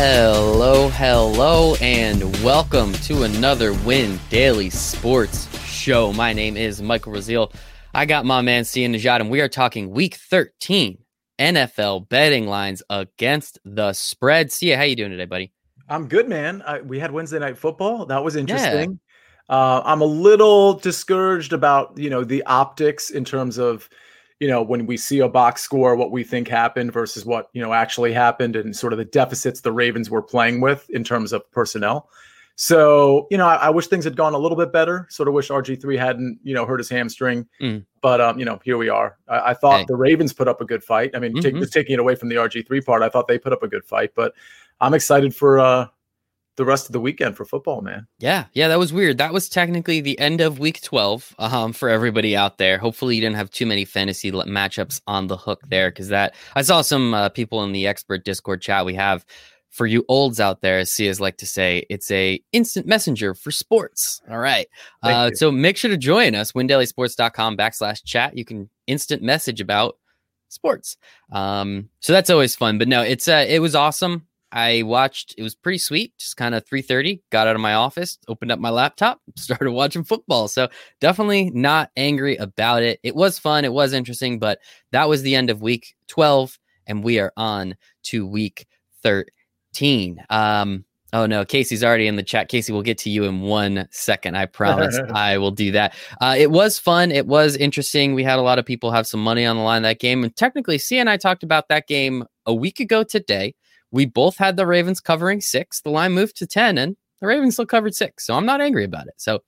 Hello, hello, and welcome to another Win Daily Sports Show. My name is Michael Rasile. I got my man Sia Nejad, and we are talking Week 13 NFL betting lines against the spread. Sia, how you doing today, buddy? I'm good, man. I, we had Wednesday night football. That was interesting. Yeah. Uh, I'm a little discouraged about you know the optics in terms of you know, when we see a box score, what we think happened versus what, you know, actually happened and sort of the deficits the Ravens were playing with in terms of personnel. So, you know, I, I wish things had gone a little bit better. Sort of wish RG3 hadn't, you know, hurt his hamstring. Mm. But, um, you know, here we are. I, I thought hey. the Ravens put up a good fight. I mean, mm-hmm. take, just taking it away from the RG3 part, I thought they put up a good fight. But I'm excited for, uh, the rest of the weekend for football, man. Yeah, yeah, that was weird. That was technically the end of week 12 um, for everybody out there. Hopefully, you didn't have too many fantasy matchups on the hook there because that I saw some uh, people in the expert Discord chat we have for you olds out there, as Sia's like to say, it's a instant messenger for sports. All right. Uh, so make sure to join us, windailysports.com backslash chat. You can instant message about sports. Um, so that's always fun. But no, it's uh, it was awesome. I watched. It was pretty sweet. Just kind of three thirty. Got out of my office, opened up my laptop, started watching football. So definitely not angry about it. It was fun. It was interesting. But that was the end of week twelve, and we are on to week thirteen. Um, Oh no, Casey's already in the chat. Casey, we'll get to you in one second. I promise I will do that. Uh, it was fun. It was interesting. We had a lot of people have some money on the line that game. And technically, Sia and I talked about that game a week ago today. We both had the Ravens covering six. The line moved to 10, and the Ravens still covered six. So I'm not angry about it. So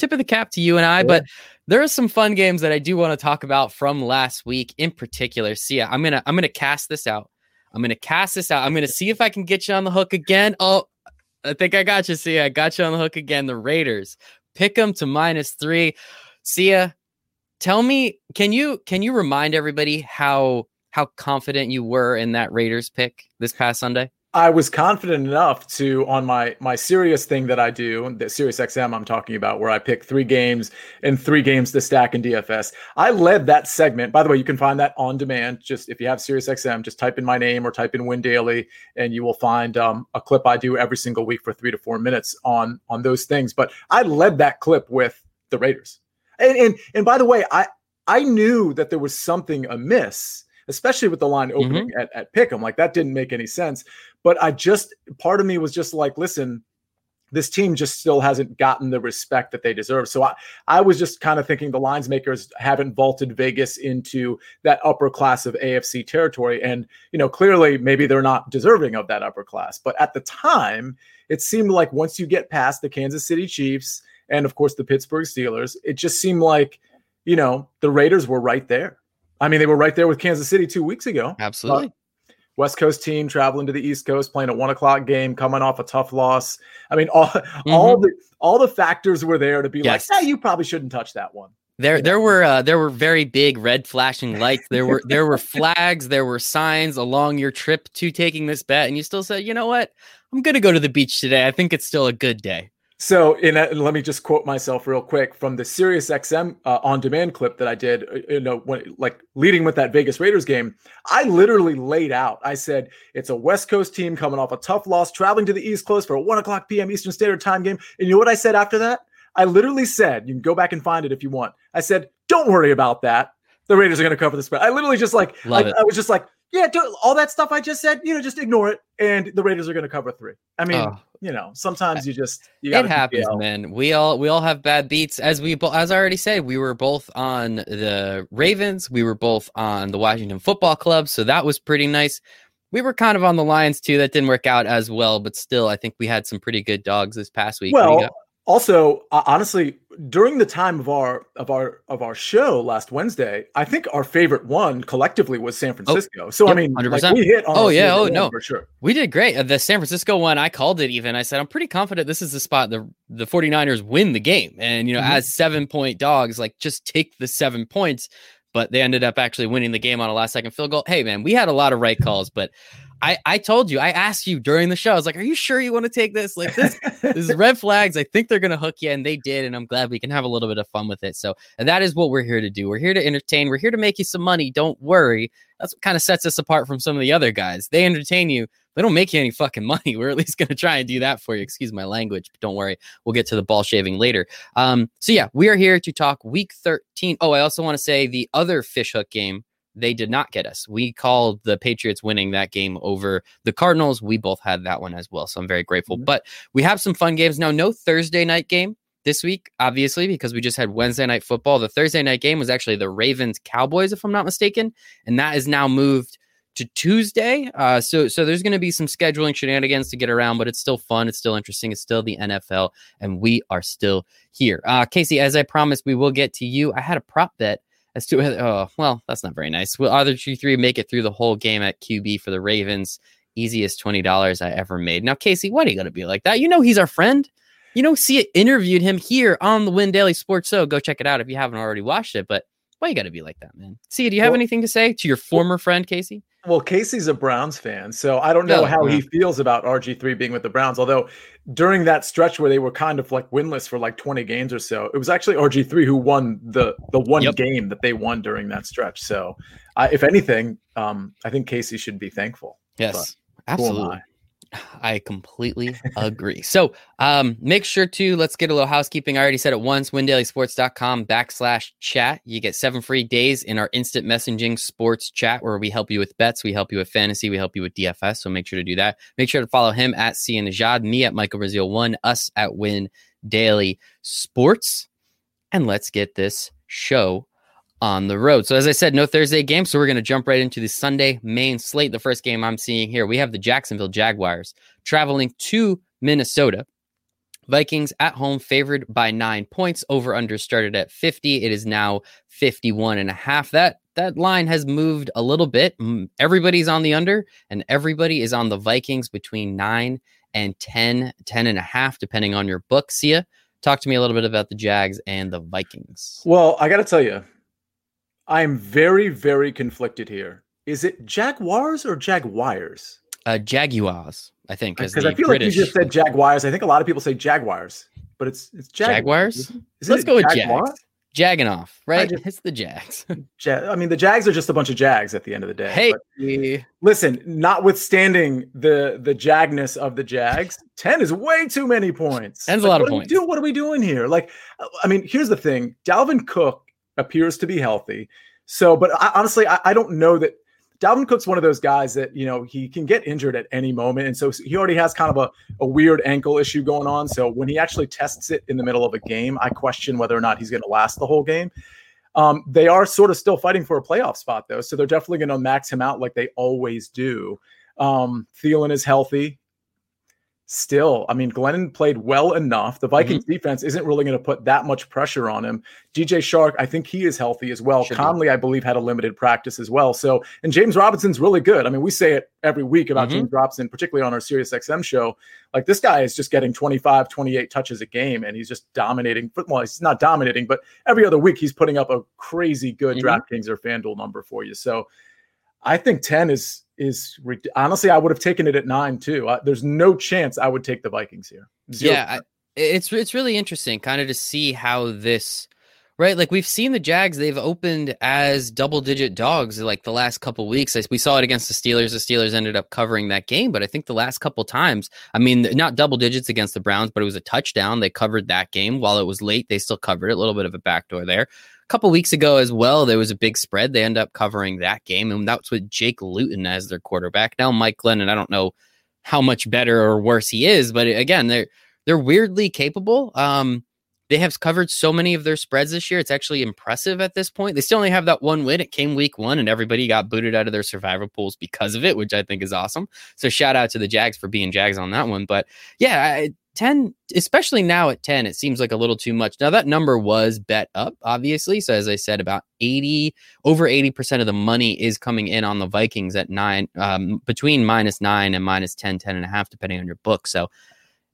tip of the cap to you and I. Yeah. But there are some fun games that I do want to talk about from last week in particular. See, I'm gonna I'm gonna cast this out. I'm gonna cast this out. I'm gonna see if I can get you on the hook again. Oh, I think I got you. See, I got you on the hook again. The Raiders pick them to minus three. Sia, tell me, can you can you remind everybody how how confident you were in that Raiders pick this past Sunday? I was confident enough to on my my serious thing that I do, the Sirius XM I'm talking about, where I pick three games and three games to stack in DFS. I led that segment. By the way, you can find that on demand. Just if you have Sirius XM, just type in my name or type in Win Daily, and you will find um, a clip I do every single week for three to four minutes on on those things. But I led that clip with the Raiders, and and and by the way, I I knew that there was something amiss especially with the line opening mm-hmm. at, at Pick'em. Like that didn't make any sense. But I just, part of me was just like, listen, this team just still hasn't gotten the respect that they deserve. So I, I was just kind of thinking the lines makers haven't vaulted Vegas into that upper class of AFC territory. And, you know, clearly maybe they're not deserving of that upper class. But at the time, it seemed like once you get past the Kansas City Chiefs and, of course, the Pittsburgh Steelers, it just seemed like, you know, the Raiders were right there. I mean, they were right there with Kansas City two weeks ago. Absolutely. Uh, West Coast team traveling to the East Coast, playing a one o'clock game, coming off a tough loss. I mean, all mm-hmm. all the all the factors were there to be yes. like, hey, you probably shouldn't touch that one. There, there were uh, there were very big red flashing lights. There were there were flags. There were signs along your trip to taking this bet, and you still said, you know what, I'm gonna go to the beach today. I think it's still a good day. So, in a, let me just quote myself real quick from the Sirius XM uh, on demand clip that I did. Uh, you know, when like leading with that Vegas Raiders game, I literally laid out. I said it's a West Coast team coming off a tough loss, traveling to the East Coast for a one o'clock p.m. Eastern Standard Time game. And you know what I said after that? I literally said, you can go back and find it if you want. I said, don't worry about that. The Raiders are going to cover the spread. I literally just like, I, I was just like, yeah, do, all that stuff I just said, you know, just ignore it, and the Raiders are going to cover three. I mean, oh. you know, sometimes you just you it happens, man. We all we all have bad beats. As we as I already said, we were both on the Ravens. We were both on the Washington Football Club, so that was pretty nice. We were kind of on the Lions too. That didn't work out as well, but still, I think we had some pretty good dogs this past week. Well, also uh, honestly during the time of our of our of our show last wednesday i think our favorite one collectively was san oh, francisco. Oh, so yep, i mean like we hit oh yeah oh no. for sure. We did great. Uh, the san francisco one i called it even. I said i'm pretty confident this is the spot the the 49ers win the game. And you know mm-hmm. as seven point dogs like just take the seven points but they ended up actually winning the game on a last second field goal. Hey man we had a lot of right calls but I, I told you, I asked you during the show, I was like, Are you sure you want to take this? Like this, this is red flags. I think they're gonna hook you, and they did, and I'm glad we can have a little bit of fun with it. So and that is what we're here to do. We're here to entertain, we're here to make you some money. Don't worry. That's what kind of sets us apart from some of the other guys. They entertain you, they don't make you any fucking money. We're at least going to try and do that for you. Excuse my language, but don't worry. We'll get to the ball shaving later. Um, so yeah, we are here to talk week 13. Oh, I also want to say the other fishhook game, they did not get us. We called the Patriots winning that game over the Cardinals. We both had that one as well. So I'm very grateful. Mm-hmm. But we have some fun games now. No Thursday night game this week, obviously, because we just had Wednesday night football. The Thursday night game was actually the Ravens Cowboys, if I'm not mistaken, and that is now moved to Tuesday. Uh, so so there's going to be some scheduling shenanigans to get around, but it's still fun. It's still interesting. It's still the NFL, and we are still here. Uh, Casey, as I promised, we will get to you. I had a prop bet as to oh well, that's not very nice. Will either you three make it through the whole game at QB for the Ravens? Easiest twenty dollars I ever made. Now, Casey, why are you going to be like that? You know he's our friend. You know, Sia interviewed him here on the Win Daily Sports Show. Go check it out if you haven't already watched it. But why you got to be like that, man? See, do you have well, anything to say to your former friend Casey? Well, Casey's a Browns fan, so I don't know how he feels about RG3 being with the Browns. Although during that stretch where they were kind of like winless for like 20 games or so, it was actually RG3 who won the the one yep. game that they won during that stretch. So, uh, if anything, um, I think Casey should be thankful. Yes, absolutely. I completely agree. So um, make sure to let's get a little housekeeping. I already said it once windailysports.com backslash chat. You get seven free days in our instant messaging sports chat where we help you with bets, we help you with fantasy, we help you with DFS. So make sure to do that. Make sure to follow him at Sia Nejad, me at Michael Rasile one, us at Win Daily Sports. And let's get this show on the road. So, as I said, no Thursday game. So, we're going to jump right into the Sunday main slate. The first game I'm seeing here, we have the Jacksonville Jaguars traveling to Minnesota. Vikings at home favored by nine points. Over under started at 50. It is now 51 and a half. That that line has moved a little bit. Everybody's on the under, and everybody is on the Vikings between nine and 10, 10 and a half, depending on your book. Sia, talk to me a little bit about the Jags and the Vikings. Well, I got to tell you, I'm very, very conflicted here. Is it Jaguars or Jaguars? Uh, Jaguars, I think. Because I feel British... like you just said Jaguars. I think a lot of people say Jaguars, but it's it's Jag- Jaguars. Is Let's go with? Jags. Jagging off, right? Just, it's the Jags. ja- I mean, the Jags are just a bunch of Jags at the end of the day. Hey, but, listen, notwithstanding the the Jagness of the Jags, ten is way too many points. Ten's like, a lot of points. Do, what are we doing here? Like, I mean, here's the thing: Dalvin Cook appears to be healthy. So, but I, honestly, I, I don't know that Dalvin Cook's one of those guys that, you know, he can get injured at any moment. And so he already has kind of a, a weird ankle issue going on. So when he actually tests it in the middle of a game, I question whether or not he's going to last the whole game. Um, they are sort of still fighting for a playoff spot, though. So they're definitely going to max him out like they always do. Um, Thielen is healthy still, I mean, Glennon played well enough. The Vikings mm-hmm. defense isn't really going to put that much pressure on him. DJ Chark, I think he is healthy as well. Should Conley, be. I believe, had a limited practice as well. So, and James Robinson's really good. I mean, we say it every week about mm-hmm. James Robinson, particularly on our Sirius XM show. Like this guy is just getting 25, 28 touches a game, and he's just dominating. Well, he's not dominating, but every other week he's putting up a crazy good mm-hmm. DraftKings or FanDuel number for you. So, I think 10 is is honestly, I would have taken it at nine too. Uh, there's no chance I would take the Vikings here. Zero yeah, I, it's it's really interesting, kind of to see how this. Right, like we've seen the Jags, they've opened as double-digit dogs like the last couple weeks. We saw it against the Steelers. The Steelers ended up covering that game, but I think the last couple times, I mean, not double digits against the Browns, but it was a touchdown. They covered that game while it was late. They still covered it. A little bit of a backdoor there A couple weeks ago as well, there was a big spread. They end up covering that game, and that's with Jake Luton as their quarterback. Now, Mike Glennon, I don't know how much better or worse he is, but again, they're they're weirdly capable. Um, they have covered so many of their spreads this year. It's actually impressive at this point. They still only have that one win. It came week one, and everybody got booted out of their survivor pools because of it, which I think is awesome. So shout out to the Jags for being Jags on that one. But yeah, I, 10, especially now at 10, it seems like a little too much. Now, that number was bet up, obviously. So, as I said, about 80, over 80% of the money is coming in on the Vikings at nine, um, between minus nine and minus 10, 10 and a half, depending on your book. So,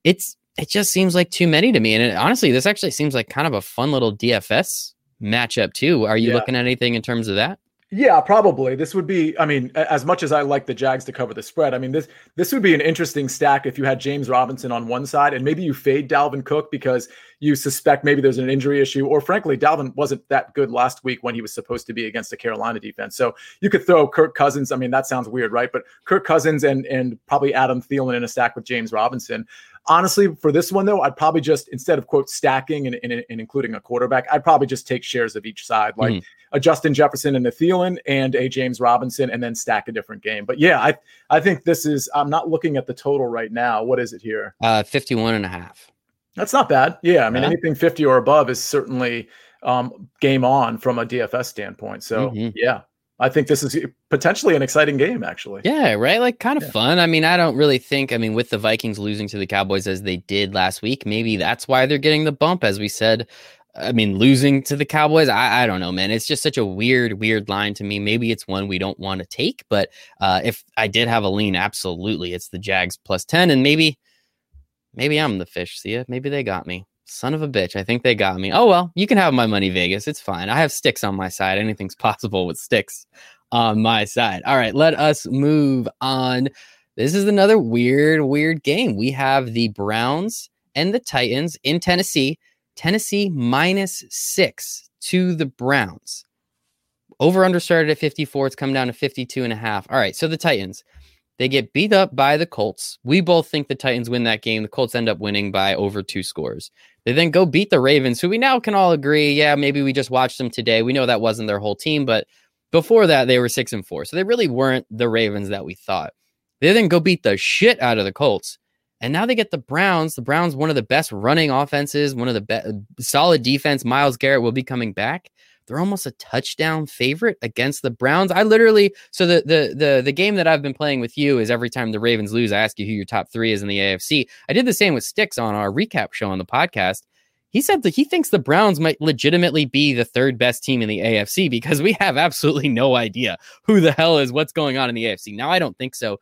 it's, it just seems like too many to me. And it, honestly, this actually seems like kind of a fun little DFS matchup, too. Are you yeah. looking at anything in terms of that? Yeah, probably. This would be. I mean, as much as I like the Jags to cover the spread, I mean this this would be an interesting stack if you had James Robinson on one side and maybe you fade Dalvin Cook because you suspect maybe there's an injury issue, or frankly, Dalvin wasn't that good last week when he was supposed to be against the Carolina defense. So you could throw Kirk Cousins. I mean, that sounds weird, right? But Kirk Cousins and and probably Adam Thielen in a stack with James Robinson. Honestly, for this one though, I'd probably just instead of quote stacking and, and, and including a quarterback, I'd probably just take shares of each side, like mm. a Justin Jefferson and a Thielen and a James Robinson, and then stack a different game. But yeah, I I think this is. I'm not looking at the total right now. What is it here? Uh, 51 and a half. That's not bad. Yeah, I mean yeah. anything 50 or above is certainly um, game on from a DFS standpoint. So mm-hmm. yeah, I think this is potentially an exciting game, actually. Yeah, right. Like kind of yeah. fun. I mean, I don't really think. I mean, with the Vikings losing to the Cowboys as they did last week, maybe that's why they're getting the bump, as we said. I mean, losing to the Cowboys, I, I don't know, man. It's just such a weird, weird line to me. Maybe it's one we don't want to take, but uh, if I did have a lean, absolutely, it's the Jags plus ten, and maybe, maybe I'm the fish. See ya. Maybe they got me. Son of a bitch. I think they got me. Oh, well, you can have my money, Vegas. It's fine. I have sticks on my side. Anything's possible with sticks on my side. All right, let us move on. This is another weird, weird game. We have the Browns and the Titans in Tennessee. Tennessee minus six to the Browns. Over under started at 54. It's come down to 52 and a half. All right, so the Titans. They get beat up by the Colts. We both think the Titans win that game. The Colts end up winning by over two scores. They then go beat the Ravens, who we now can all agree, yeah, maybe we just watched them today. We know that wasn't their whole team, but before that they were six and four. So they really weren't the Ravens that we thought. They then go beat the shit out of the Colts. And now they get the Browns. The Browns, one of the best running offenses, one of the best solid defense. Myles Garrett will be coming back they're almost a touchdown favorite against the Browns. I literally so the the the the game that I've been playing with you is every time the Ravens lose, I ask you who your top three is in the AFC. I did the same with Sticks on our recap show on the podcast. He said that he thinks the Browns might legitimately be the third best team in the AFC because we have absolutely no idea who the hell is what's going on in the AFC. Now I don't think so.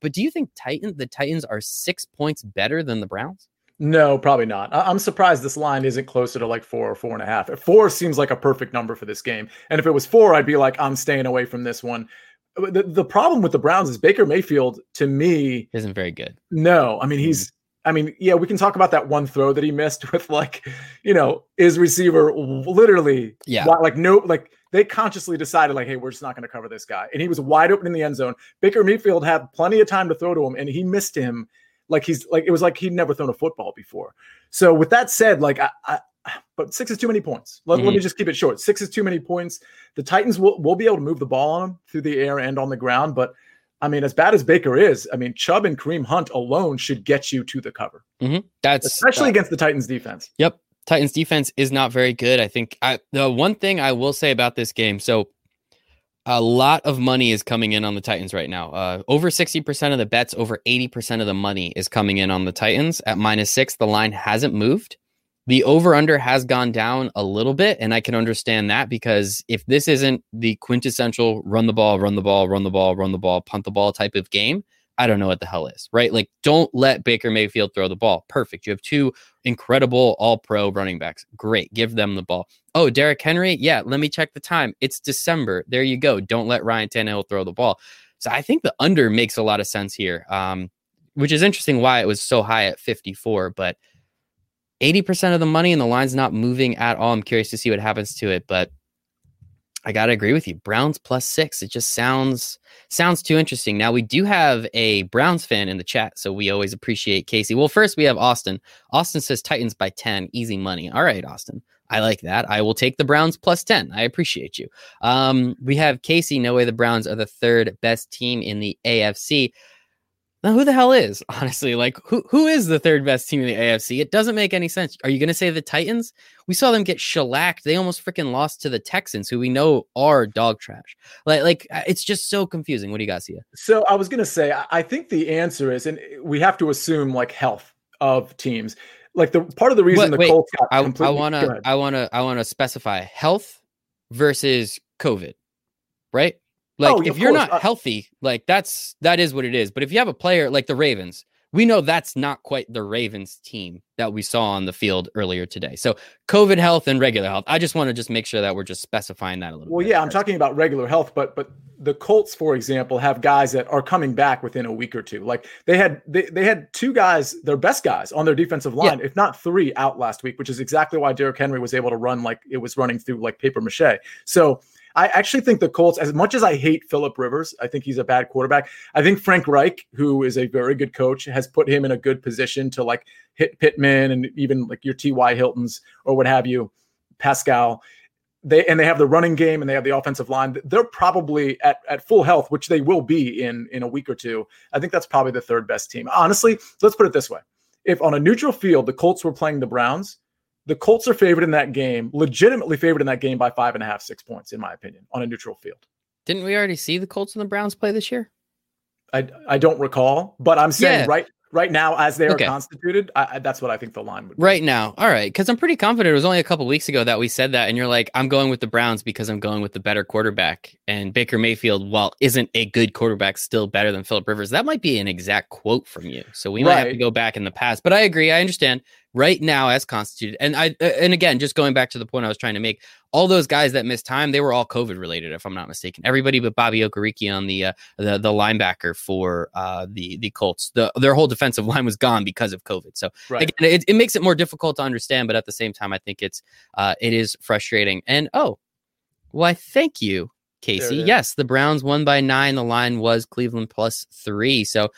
But do you think Titan the Titans are six points better than the Browns? No, probably not. I- am surprised this line isn't closer to like four or four and a half. Four seems like a perfect number for this game. And if it was four, I'd be like, I'm staying away from this one. Uh, the, the problem with the Browns is Baker Mayfield, to me, isn't very good. No, I mean, he's, mm-hmm. I mean, yeah, we can talk about that one throw that he missed with like, you know, his receiver literally, yeah, like no, like they consciously decided like, hey, we're just not going to cover this guy, and he was wide open in the end zone. Baker Mayfield had plenty of time to throw to him, and he missed him like he's like it was like he'd never thrown a football before. So with that said, like I, I but six is too many points. Let, mm-hmm. let, me just keep it short. Six is too many points. The Titans will, will be able to move the ball on them through the air and on the ground. But I mean, as bad as Baker is, I mean, Chubb and Kareem Hunt alone should get you to the cover. Mm-hmm. That's especially uh, against the Titans defense. Yep. Titans defense is not very good. I think I, the one thing I will say about this game. So a lot of money is coming in on the Titans right now. Uh, over 60% of the bets, over 80% of the money is coming in on the Titans at minus six. The line hasn't moved. The over under has gone down a little bit. And I can understand that because if this isn't the quintessential run the ball, run the ball, run the ball, run the ball, punt the ball type of game, I don't know what the hell is, right? Like, don't let Baker Mayfield throw the ball. Perfect. You have two incredible all pro running backs. Great. Give them the ball. Oh, Derrick Henry. Yeah. Let me check the time. It's December. There you go. Don't let Ryan Tannehill throw the ball. So I think the under makes a lot of sense here, um, which is interesting why it was so high at 54. But 80% of the money and the line's not moving at all. I'm curious to see what happens to it. But I gotta agree with you. Browns plus six. It just sounds sounds too interesting. Now we do have a Browns fan in the chat, so we always appreciate Casey. Well, first we have Austin. Austin says Titans by 10, easy money. All right, Austin. I like that. I will take the Browns plus 10. I appreciate you. Um, we have Casey. No way the Browns are the third best team in the AFC. Now, who the hell is honestly like who who is the third best team in the AFC? It doesn't make any sense. Are you going to say the Titans? We saw them get shellacked. They almost freaking lost to the Texans, who we know are dog trash. Like, like uh, it's just so confusing. What do you guys see? So I was going to say, I think the answer is, and we have to assume like health of teams. Like the part of the reason the wait, Colts I want to, I want to, I want to specify health versus COVID, right? Like oh, if you're course. not uh, healthy, like that's that is what it is. But if you have a player like the Ravens, we know that's not quite the Ravens team that we saw on the field earlier today. So COVID health and regular health. I just want to just make sure that we're just specifying that a little bit. well, yeah, I'm talking about regular health, but but the Colts, for example, have guys that are coming back within a week or two. Like they had they, they had two guys, their best guys on their defensive line, yeah. if not three, out last week, which is exactly why Derrick Henry was able to run like it was running through like paper mache. So I actually think the Colts, as much as I hate Philip Rivers, I think he's a bad quarterback. I think Frank Reich, who is a very good coach, has put him in a good position to like hit Pittman and even like your T.Y. Hiltons or what have you, Pascal. They and they have the running game and they have the offensive line. They're probably at, at full health, which they will be in in a week or two. I think that's probably the third best team. Honestly, let's put it this way: if on a neutral field the Colts were playing the Browns, the Colts are favored in that game, legitimately favored in that game by five and a half, six points, in my opinion, on a neutral field. Didn't we already see the Colts and the Browns play this year? I I don't recall, but I'm saying yeah. right right now as they are okay. constituted, I, that's what I think the line would. Be. Right now, all right, because I'm pretty confident. It was only a couple weeks ago that we said that, and you're like, I'm going with the Browns because I'm going with the better quarterback. And Baker Mayfield, while isn't a good quarterback, still better than Philip Rivers. That might be an exact quote from you. So we might right. have to go back in the past. But I agree. I understand right now as constituted. And I and again, just going back to the point I was trying to make, all those guys that missed time, they were all COVID related, if I'm not mistaken. Everybody but Bobby Okereke on the uh, the the linebacker for uh, the the Colts. The their whole defensive line was gone because of COVID. So right. again, it, it makes it more difficult to understand, but at the same time, I think it's uh, it is frustrating. And oh, why? Thank you. Casey. Yes, the Browns won by nine. The line was Cleveland plus three. So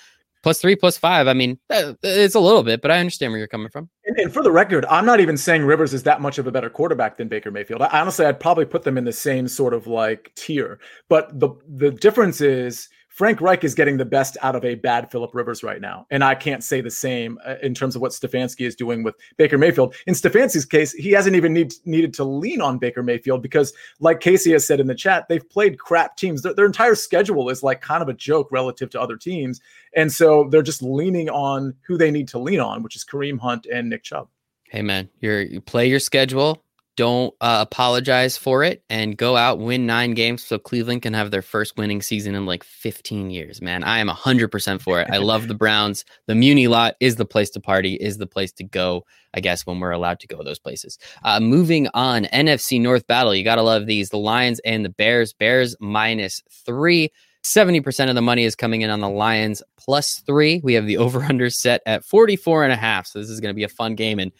plus three, plus five. I mean, it's a little bit, but I understand where you're coming from. And, and, for the record, I'm not even saying Rivers is that much of a better quarterback than Baker Mayfield. I, honestly, I'd probably put them in the same sort of like tier. But the the difference is Frank Reich is getting the best out of a bad Philip Rivers right now. And I can't say the same uh, in terms of what Stefanski is doing with Baker Mayfield. In Stefanski's case, he hasn't even need, needed to lean on Baker Mayfield because, like Casey has said in the chat, they've played crap teams. Their, their entire schedule is like kind of a joke relative to other teams. And so they're just leaning on who they need to lean on, which is Kareem Hunt and Nick Chubb. Hey, man, you're, you play your schedule don't uh, apologize for it and go out win nine games so cleveland can have their first winning season in like 15 years man i am 100% for it i love the browns the muni lot is the place to party is the place to go i guess when we're allowed to go those places uh, moving on nfc north battle you gotta love these the lions and the bears bears minus three 70% of the money is coming in on the Lions plus three. We have the over under set at 44 and a half. So this is going to be a fun game. And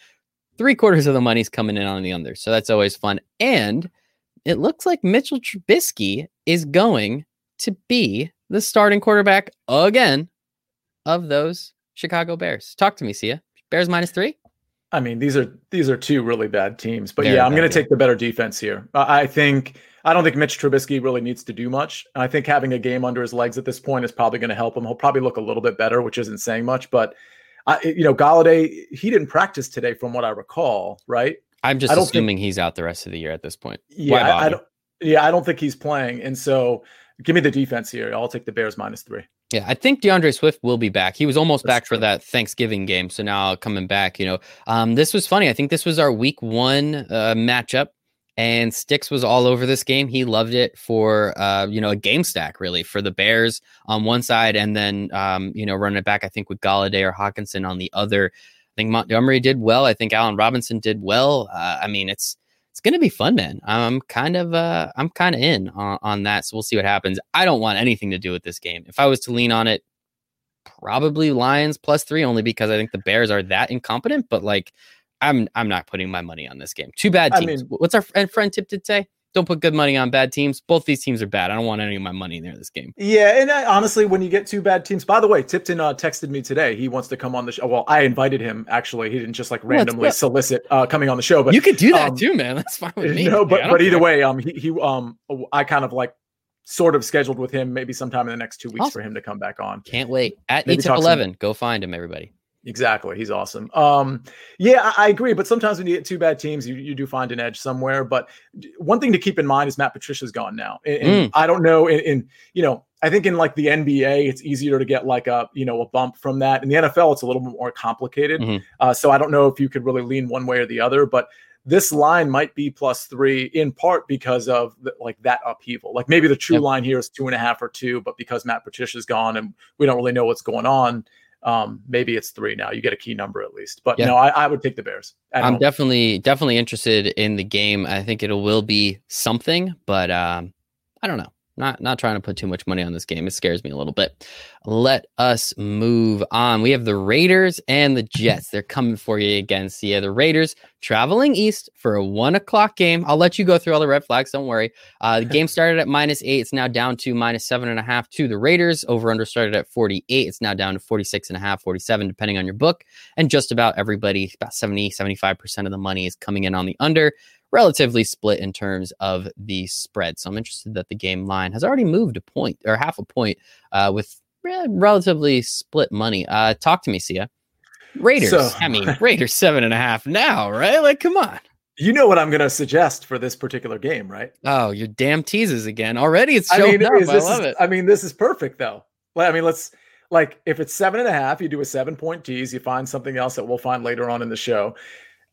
three quarters of the money's coming in on the under. So that's always fun. And it looks like Mitchell Trubisky is going to be the starting quarterback again of those Chicago Bears. Talk to me, Sia. Bears minus three. I mean, these are these are two really bad teams, but yeah, I'm going to take the better defense here. I think I don't think Mitch Trubisky really needs to do much. I think having a game under his legs at this point is probably going to help him. He'll probably look a little bit better, which isn't saying much, but I, you know, Golladay, he didn't practice today, from what I recall, right? I'm just assuming think, he's out the rest of the year at this point. Yeah, I, I, don't. Yeah, I don't think he's playing, and so give me the defense here. I'll take the Bears minus three. Yeah, I think DeAndre Swift will be back. He was almost That's back true. for that Thanksgiving game, so now coming back. You know, um, this was funny. I think this was our Week One uh, matchup and Sticks was all over this game. He loved it for uh, you know a game stack really for the Bears on one side, and then um, you know running it back. I think with Golladay or Hockenson on the other. I think Montgomery did well. I think Allen Robinson did well. Uh, I mean, it's it's going to be fun, man. I'm kind of uh, I'm kind of in on, on that. So we'll see what happens. I don't want anything to do with this game. If I was to lean on it, probably Lions plus three, only because I think the Bears are that incompetent. But like I'm I'm not putting my money on this game. Two bad teams. I mean, What's our friend, friend Tip did say? Don't put good money on bad teams. Both these teams are bad. I don't want any of my money in there this game. Yeah, and I, honestly, when you get two bad teams, by the way, Tipton uh, texted me today. He wants to come on the show. Well, I invited him. Actually, he didn't just like randomly well, solicit uh, coming on the show. But you could do that um, too, man. That's fine with me. No, but but either care. way, um, he he um, I kind of like sort of scheduled with him maybe sometime in the next two weeks awesome. for him to come back on. Can't wait at maybe ETIP eleven. Go find him, everybody. Exactly. He's awesome. Um, yeah, I, I, agree. But sometimes when you get two bad teams, you, you do find an edge somewhere. But one thing to keep in mind is Matt Patricia's gone now. And, and mm. I don't know in, in, you know, I think in like the NBA, it's easier to get like a, you know, a bump from that. In the NFL, it's a little bit more complicated. Mm-hmm. Uh, so I don't know if you could really lean one way or the other, but this line might be plus three in part because of the, like that upheaval. Like maybe the true yep. line here is two and a half or two, but because Matt Patricia's gone and we don't really know what's going on, Um, maybe it's three now. You get a key number at least. But yeah. no, I, I, would take the Bears. I'm home. definitely definitely interested in the game. I think it will be something, but um, I don't know. Not not trying to put too much money on this game. It scares me a little bit. Let us move on. We have the Raiders and the Jets. They're coming for you again. See the Raiders traveling east for a one o'clock game. I'll let you go through all the red flags. Don't worry. Uh, the game started at minus eight. It's now down to minus seven and a half to the Raiders. Over under started at 48. It's now down to 46 and a half, 47, depending on your book. And just about everybody, about 70, 75% of the money is coming in on the under relatively split in terms of the spread. So I'm interested that the game line has already moved a point or half a point uh, with relatively split money. Uh, talk to me, Sia. Raiders. So, I mean, Raiders seven and a half now, right? Like, come on. You know what I'm going to suggest for this particular game, right? Oh, your damn teases again. Already it's showing I mean, up. I love is, it. I mean, this is perfect though. I mean, let's like if it's seven and a half, you do a seven point tease. You find something else that we'll find later on in the show.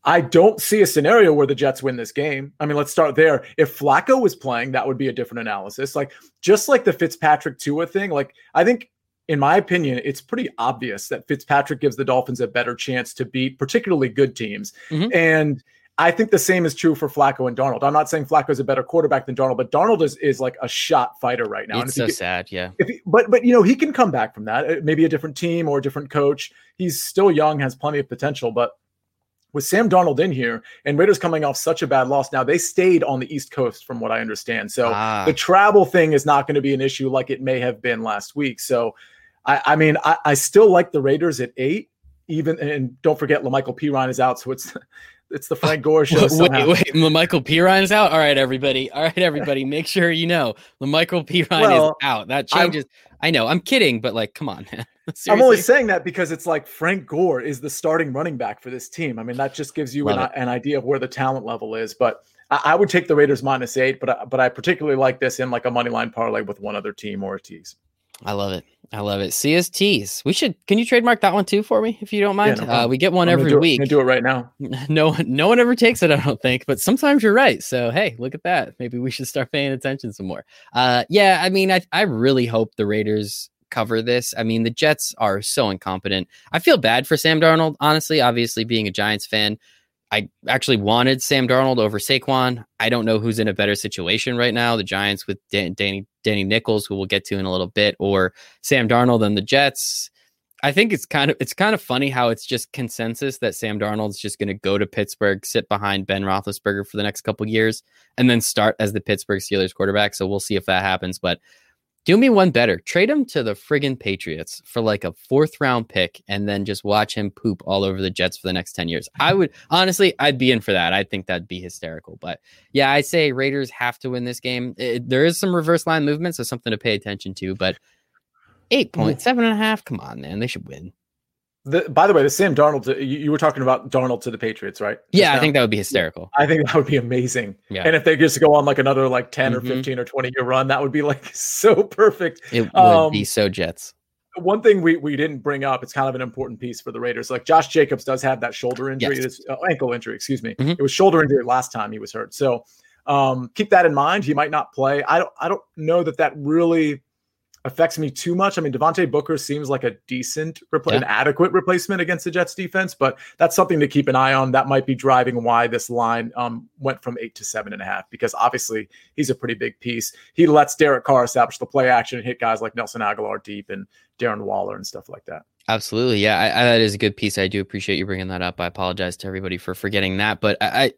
I don't see a scenario where the Jets win this game. I mean, let's start there. If Flacco was playing, that would be a different analysis. Like just like the Fitzpatrick Tua thing, like I think in my opinion, it's pretty obvious that Fitzpatrick gives the Dolphins a better chance to beat particularly good teams. Mm-hmm. And I think the same is true for Flacco and Darnold. I'm not saying Flacco is a better quarterback than Darnold, but Darnold is is like a shot fighter right now. It's so get, sad, yeah. He, but but you know he can come back from that. Uh, maybe a different team or a different coach. He's still young, has plenty of potential, but with Sam Darnold in here and Raiders coming off such a bad loss, now they stayed on the East Coast, from what I understand. So ah. the travel thing is not going to be an issue like it may have been last week. So, I, I mean, I, I, still like the Raiders at eight, even. And don't forget, La'Mical Perine is out, so it's it's the Frank Gore show. wait, somehow. wait, Perine is out. All right, everybody. All right, everybody. Make sure you know La'Mical Perine well, is out. That changes. I'm, I know. I'm kidding, but like, come on. I'm only saying that because it's like Frank Gore is the starting running back for this team. I mean, that just gives you an, an, idea of where the talent level is. But I, I, would take the Raiders minus eight, but I, but I particularly like this in like a money line parlay with one other team or a tease. I love it. I love it. CSTs. We should. Can you trademark that one too for me, if you don't mind? Yeah, no uh, we get one I'm every week. do it right now. No, no one ever takes it. I don't think, but sometimes you're right. So hey, look at that. Maybe we should start paying attention some more. Uh, yeah. I mean, I I really hope the Raiders cover this. I mean, the Jets are so incompetent. I feel bad for Sam Darnold, honestly. Obviously, being a Giants fan, I actually wanted Sam Darnold over Saquon. I don't know who's in a better situation right now. The Giants with Dan- Danny Danny Nichols, who we'll get to in a little bit, or Sam Darnold and the Jets. I think it's kind of it's kind of funny how it's just consensus that Sam Darnold's just going to go to Pittsburgh, sit behind Ben Roethlisberger for the next couple years, and then start as the Pittsburgh Steelers quarterback. So we'll see if that happens. But do me one better. Trade him to the friggin' Patriots for like a fourth round pick and then just watch him poop all over the Jets for the next 10 years. I would honestly, I'd be in for that. I think that'd be hysterical. But yeah, I say Raiders have to win this game. It, there is some reverse line movement, so something to pay attention to. But eight points, seven and a half. Come on, man. They should win. The, by the way, the Sam Darnold, to, you, you, were talking about Darnold to the Patriots, right? Just yeah, now? I think that would be hysterical. I think that would be amazing. Yeah. And if they just go on like another like 10 mm-hmm. or 15 or 20 year run, that would be like so perfect. It would um, be so Jets. One thing we, we didn't bring up, it's kind of an important piece for the Raiders. Like Josh Jacobs does have that shoulder injury, yes. this, uh, ankle injury, excuse me. Mm-hmm. It was shoulder injury last time he was hurt. So um, keep that in mind. He might not play. I don't I don't know that that really affects me too much. I mean, Devontae Booker seems like a decent, repl- yeah. an adequate replacement against the Jets defense, but that's something to keep an eye on. That might be driving why this line um, went from eight to seven and a half, because obviously he's a pretty big piece. He lets Derek Carr establish the play action and hit guys like Nelson Agholor deep and Darren Waller and stuff like that. Absolutely, yeah, I, I, that is a good piece. I do appreciate you bringing that up. I apologize to everybody for forgetting that, but I, I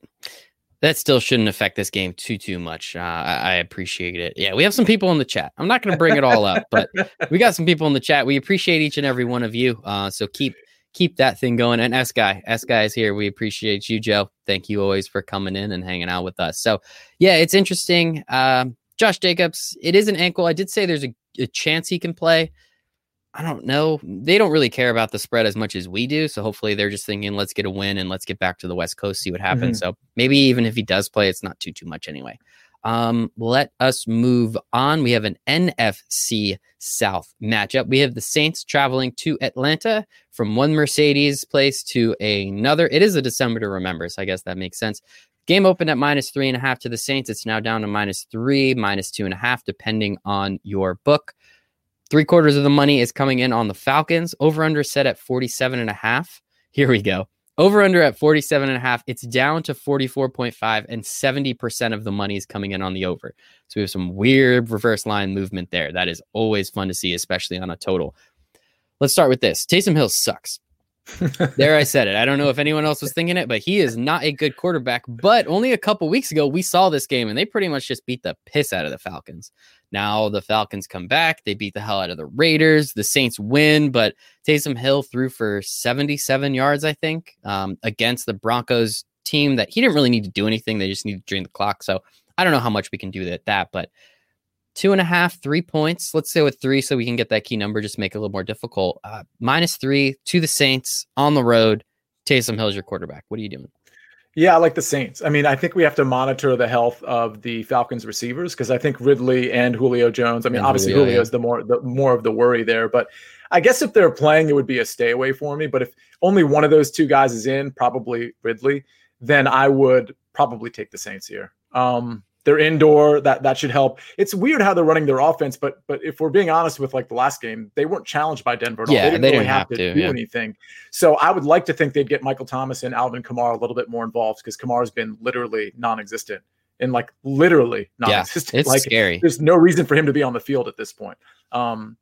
that still shouldn't affect this game too too much. Uh, I, appreciate it. Yeah, we have some people in the chat. I'm not going to bring it all up, but we got some people in the chat. We appreciate each and every one of you. Uh, so keep keep that thing going. And S guy, S guy is here. We appreciate you, Joe. Thank you always for coming in and hanging out with us. So yeah, it's interesting. Uh, Josh Jacobs, it is an ankle. I did say there's a, a chance he can play. I don't know. They don't really care about the spread as much as we do. So hopefully they're just thinking, let's get a win and let's get back to the West Coast, see what happens. Mm-hmm. So maybe even if he does play, it's not too too much anyway. Um, let us move on. We have an NFC South matchup. We have the Saints traveling to Atlanta from one Mercedes place to another. It is a December to remember, so I guess that makes sense. Game opened at minus three and a half to the Saints. It's now down to minus three, minus two and a half, depending on your book Three quarters of the money is coming in on the Falcons. Over under set at 47 and a half. Here we go. Over under at 47 and a half. It's down to 44.5 and 70% of the money is coming in on the over. So we have some weird reverse line movement there. That is always fun to see, especially on a total. Let's start with this. Taysom Hill sucks. there I said it. I don't know if anyone else was thinking it, but he is not a good quarterback. But only a couple weeks ago, we saw this game and they pretty much just beat the piss out of the Falcons. Now the Falcons come back. They beat the hell out of the Raiders. The Saints win, but Taysom Hill threw for 77 yards, I think, um, against the Broncos team that he didn't really need to do anything. They just needed to drain the clock. So I don't know how much we can do at that, but two and a half, three points. Let's say with three so we can get that key number, just make it a little more difficult. Uh, minus three to the Saints on the road. Taysom Hill's your quarterback. What are you doing? Yeah, I like the Saints. I mean, I think we have to monitor the health of the Falcons receivers because I think Ridley and Julio Jones. I mean, and obviously Julio, Julio is the more the more of the worry there, but I guess if they're playing, it would be a stay away for me. But if only one of those two guys is in, probably Ridley, then I would probably take the Saints here. Um, they're indoor. That that should help. It's weird how they're running their offense, but but if we're being honest with like the last game, they weren't challenged by Denver. Yeah, they didn't, they really didn't have, have, to, do yeah. anything. So I would like to think they'd get Michael Thomas and Alvin Kamara a little bit more involved because Kamara's been literally non-existent and like literally non-existent. Yeah, it's like scary. There's no reason for him to be on the field at this point. Um,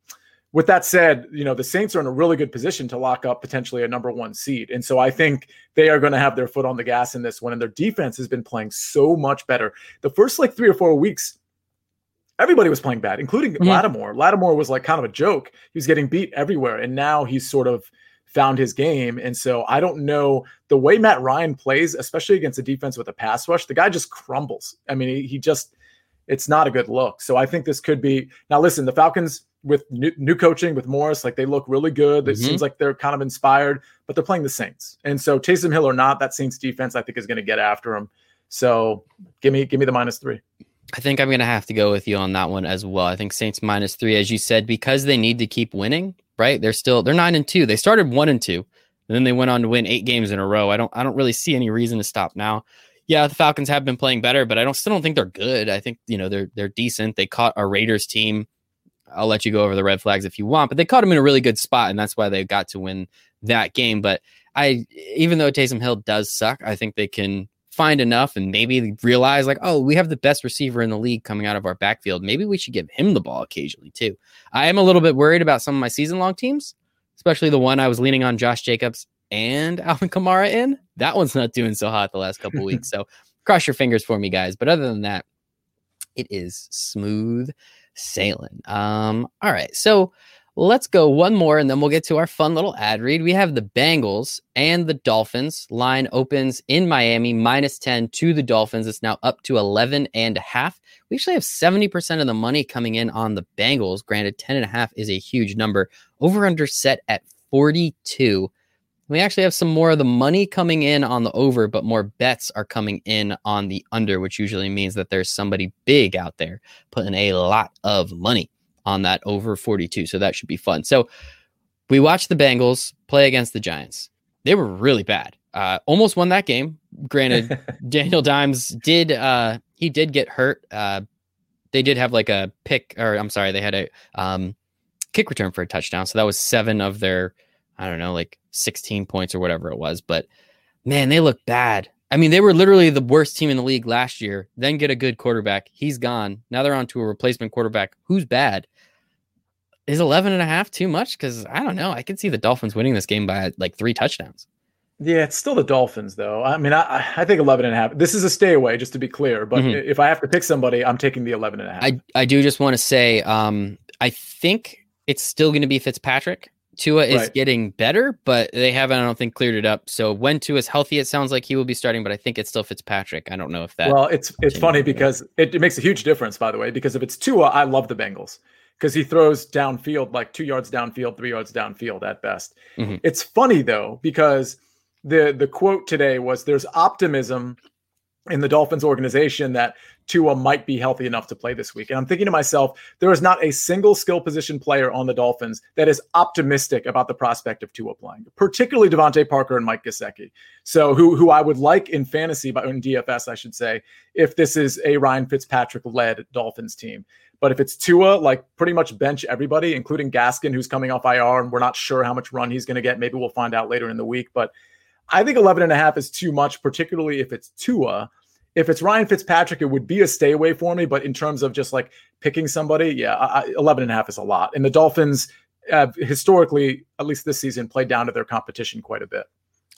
with that said, you know, the Saints are in a really good position to lock up potentially a number one seed. And so I think they are going to have their foot on the gas in this one. And their defense has been playing so much better. The first like three or four weeks, everybody was playing bad, including mm-hmm. Lattimore. Lattimore was like kind of a joke. He was getting beat everywhere. And now he's sort of found his game. And so I don't know the way Matt Ryan plays, especially against a defense with a pass rush, the guy just crumbles. I mean, he, he just, it's not a good look. So I think this could be now listen, the Falcons with new, new, coaching with Morris, like they look really good. It mm-hmm. seems like they're kind of inspired, but they're playing the Saints. And so Taysom Hill or not, that Saints defense I think is going to get after him. So give me give me the minus three. I think I'm going to have to go with you on that one as well. I think Saints minus three, as you said, because they need to keep winning. Right? They're still they're nine and two. They started one and two, and then they went on to win eight games in a row. I don't I don't really see any reason to stop now. Yeah, the Falcons have been playing better, but I don't still don't think they're good. I think you know they're they're decent. They caught a Raiders team I'll let you go over the red flags if you want, but they caught him in a really good spot, and that's why they got to win that game. But I, even though Taysom Hill does suck, I think they can find enough and maybe realize like, oh, we have the best receiver in the league coming out of our backfield. Maybe we should give him the ball occasionally too. I am a little bit worried about some of my season long teams, especially the one I was leaning on Josh Jacobs and Alvin Kamara in. That one's not doing so hot the last couple weeks. So cross your fingers for me, guys. But other than that, it is smooth sailing. Um, all right. So let's go one more and then we'll get to our fun little ad read. We have the Bengals and the Dolphins. Line opens in Miami, minus 10 to the Dolphins. It's now up to 11 and a half. We actually have 70% of the money coming in on the Bengals. Granted, 10 and a half is a huge number. Over under set at 42. We actually have some more of the money coming in on the over, but more bets are coming in on the under, which usually means that there's somebody big out there putting a lot of money on that over 42. So that should be fun. So we watched the Bengals play against the Giants. They were really bad. Uh, almost won that game. Granted, Daniel Dimes did uh, he did get hurt. Uh, they did have like a pick, or I'm sorry, they had a um, kick return for a touchdown. So that was seven of their I don't know, like 16 points or whatever it was. But man, they look bad. I mean, they were literally the worst team in the league last year. Then get a good quarterback. He's gone. Now they're on to a replacement quarterback who's bad. Is 11 and a half too much? Because I don't know. I can see the Dolphins winning this game by like three touchdowns. Yeah, it's still the Dolphins, though. I mean, I, I think 11 and a half. This is a stay away, just to be clear. But mm-hmm. if I have to pick somebody, I'm taking the 11 and a half. I, I do just want to say, um, I think it's still going to be Fitzpatrick. Tua is right. getting better, but they haven't, I don't think, cleared it up. So when Tua is healthy, it sounds like he will be starting, but I think it's still Fitzpatrick. I don't know if that. Well, it's it's funny because it, it, makes a huge difference, by the way. Because if it's Tua, I love the Bengals because he throws downfield like two yards downfield, three yards downfield at best. Mm-hmm. It's funny though because the the quote today was there's optimism in the Dolphins organization that Tua might be healthy enough to play this week. And I'm thinking to myself, there is not a single skill position player on the Dolphins that is optimistic about the prospect of Tua playing, particularly DeVante Parker and Mike Gesicki. So who who I would like in fantasy, but in DFS, I should say, if this is a Ryan Fitzpatrick led Dolphins team. But if it's Tua, like pretty much bench everybody, including Gaskin, who's coming off IR, and we're not sure how much run he's going to get. Maybe we'll find out later in the week. But I think 11 and a half is too much, particularly if it's Tua. If it's Ryan Fitzpatrick, it would be a stay away for me. But in terms of just like picking somebody, yeah, I, 11 and a half is a lot. And the Dolphins have historically, at least this season, played down to their competition quite a bit.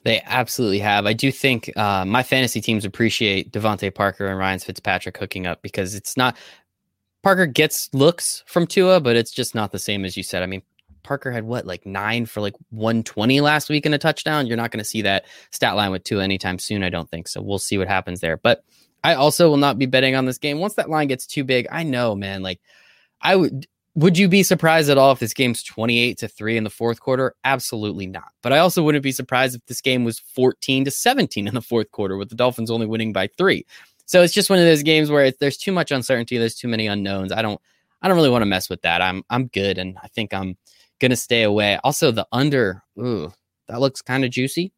They absolutely have. I do think uh, my fantasy teams appreciate DeVante Parker and Ryan Fitzpatrick hooking up because it's not Parker gets looks from Tua, but it's just not the same as you said. I mean, Parker had what, like nine for like 120 last week in a touchdown. You're not going to see that stat line with two anytime soon, I don't think. So we'll see what happens there. But I also will not be betting on this game. Once that line gets too big, I know, man. Like, I would. Would you be surprised at all if this game's 28 to 3 in the fourth quarter? Absolutely not. But I also wouldn't be surprised if this game was 14 to 17 in the fourth quarter with the Dolphins only winning by 3. So it's just one of those games where there's too much uncertainty, there's too many unknowns. I don't I don't really want to mess with that. I'm I'm good and I think I'm to stay away. Also the under, ooh, that looks kind of juicy.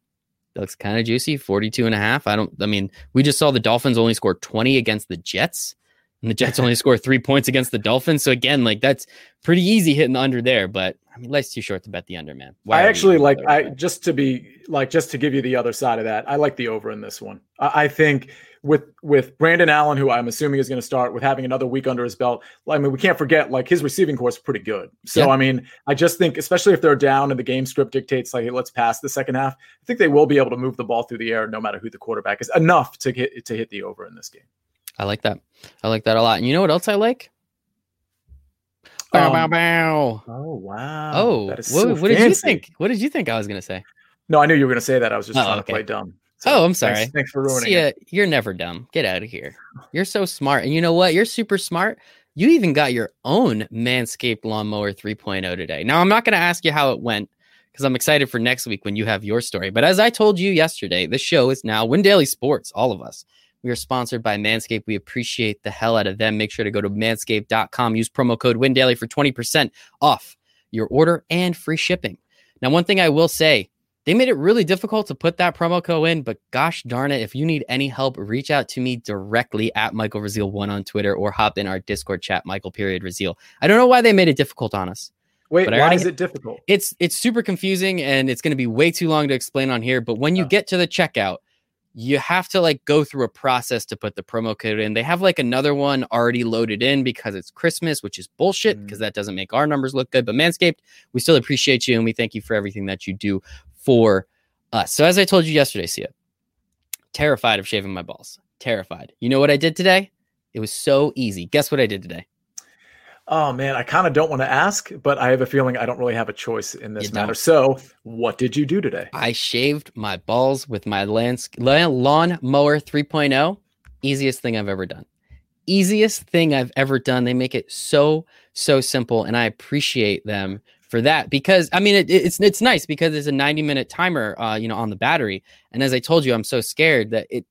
That looks kind of juicy, 42 and a half. I don't I mean, we just saw the Dolphins only score 20 against the Jets and the Jets only score 3 points against the Dolphins. So again, like that's pretty easy hitting the under there, but I mean, life's too short to bet the under, man. Why I actually like I just to be like just to give you the other side of that. I like the over in this one. I, I think with with Brandon Allen, who I'm assuming is going to start with having another week under his belt. I mean, we can't forget like his receiving course is pretty good. So yeah. I mean, I just think, especially if they're down and the game script dictates like, hey, let's pass the second half. I think they will be able to move the ball through the air, no matter who the quarterback is, enough to hit to hit the over in this game. I like that. I like that a lot. And you know what else I like? Bow, um, bow, bow. Oh wow. Oh, what, so what did you think? What did you think I was going to say? No, I knew you were going to say that. I was just oh, trying okay. to play dumb. So oh, I'm sorry. Thanks, thanks for ruining See, it. You're never dumb. Get out of here. You're so smart. And you know what? You're super smart. You even got your own Manscaped Lawnmower 3.0 today. Now, I'm not going to ask you how it went because I'm excited for next week when you have your story. But as I told you yesterday, the show is now Win Daily Sports, all of us. We are sponsored by Manscaped. We appreciate the hell out of them. Make sure to go to manscaped.com, use promo code WinDaily for 20% off your order and free shipping. Now, one thing I will say, they made it really difficult to put that promo code in, but gosh darn it, if you need any help, reach out to me directly at Michael Rasile one on Twitter or hop in our Discord chat, Michael period Rasile. I don't know why they made it difficult on us. Wait, why already, is it difficult? It's it's super confusing and it's going to be way too long to explain on here. But when you oh. get to the checkout, you have to like go through a process to put the promo code in. They have like another one already loaded in because it's Christmas, which is bullshit because mm. that doesn't make our numbers look good. But Manscaped, we still appreciate you and we thank you for everything that you do for us. So as I told you yesterday, Sia, terrified of shaving my balls. Terrified. You know what I did today? It was so easy. Guess what I did today? Oh man, I kind of don't want to ask, but I have a feeling I don't really have a choice in this matter. So, what did you do today? I shaved my balls with my lands- lawn mower 3.0. Easiest thing I've ever done. Easiest thing I've ever done. They make it so so simple, and I appreciate them for that because I mean it, it's it's nice because there's a 90 minute timer, uh, you know, on the battery. And as I told you, I'm so scared that it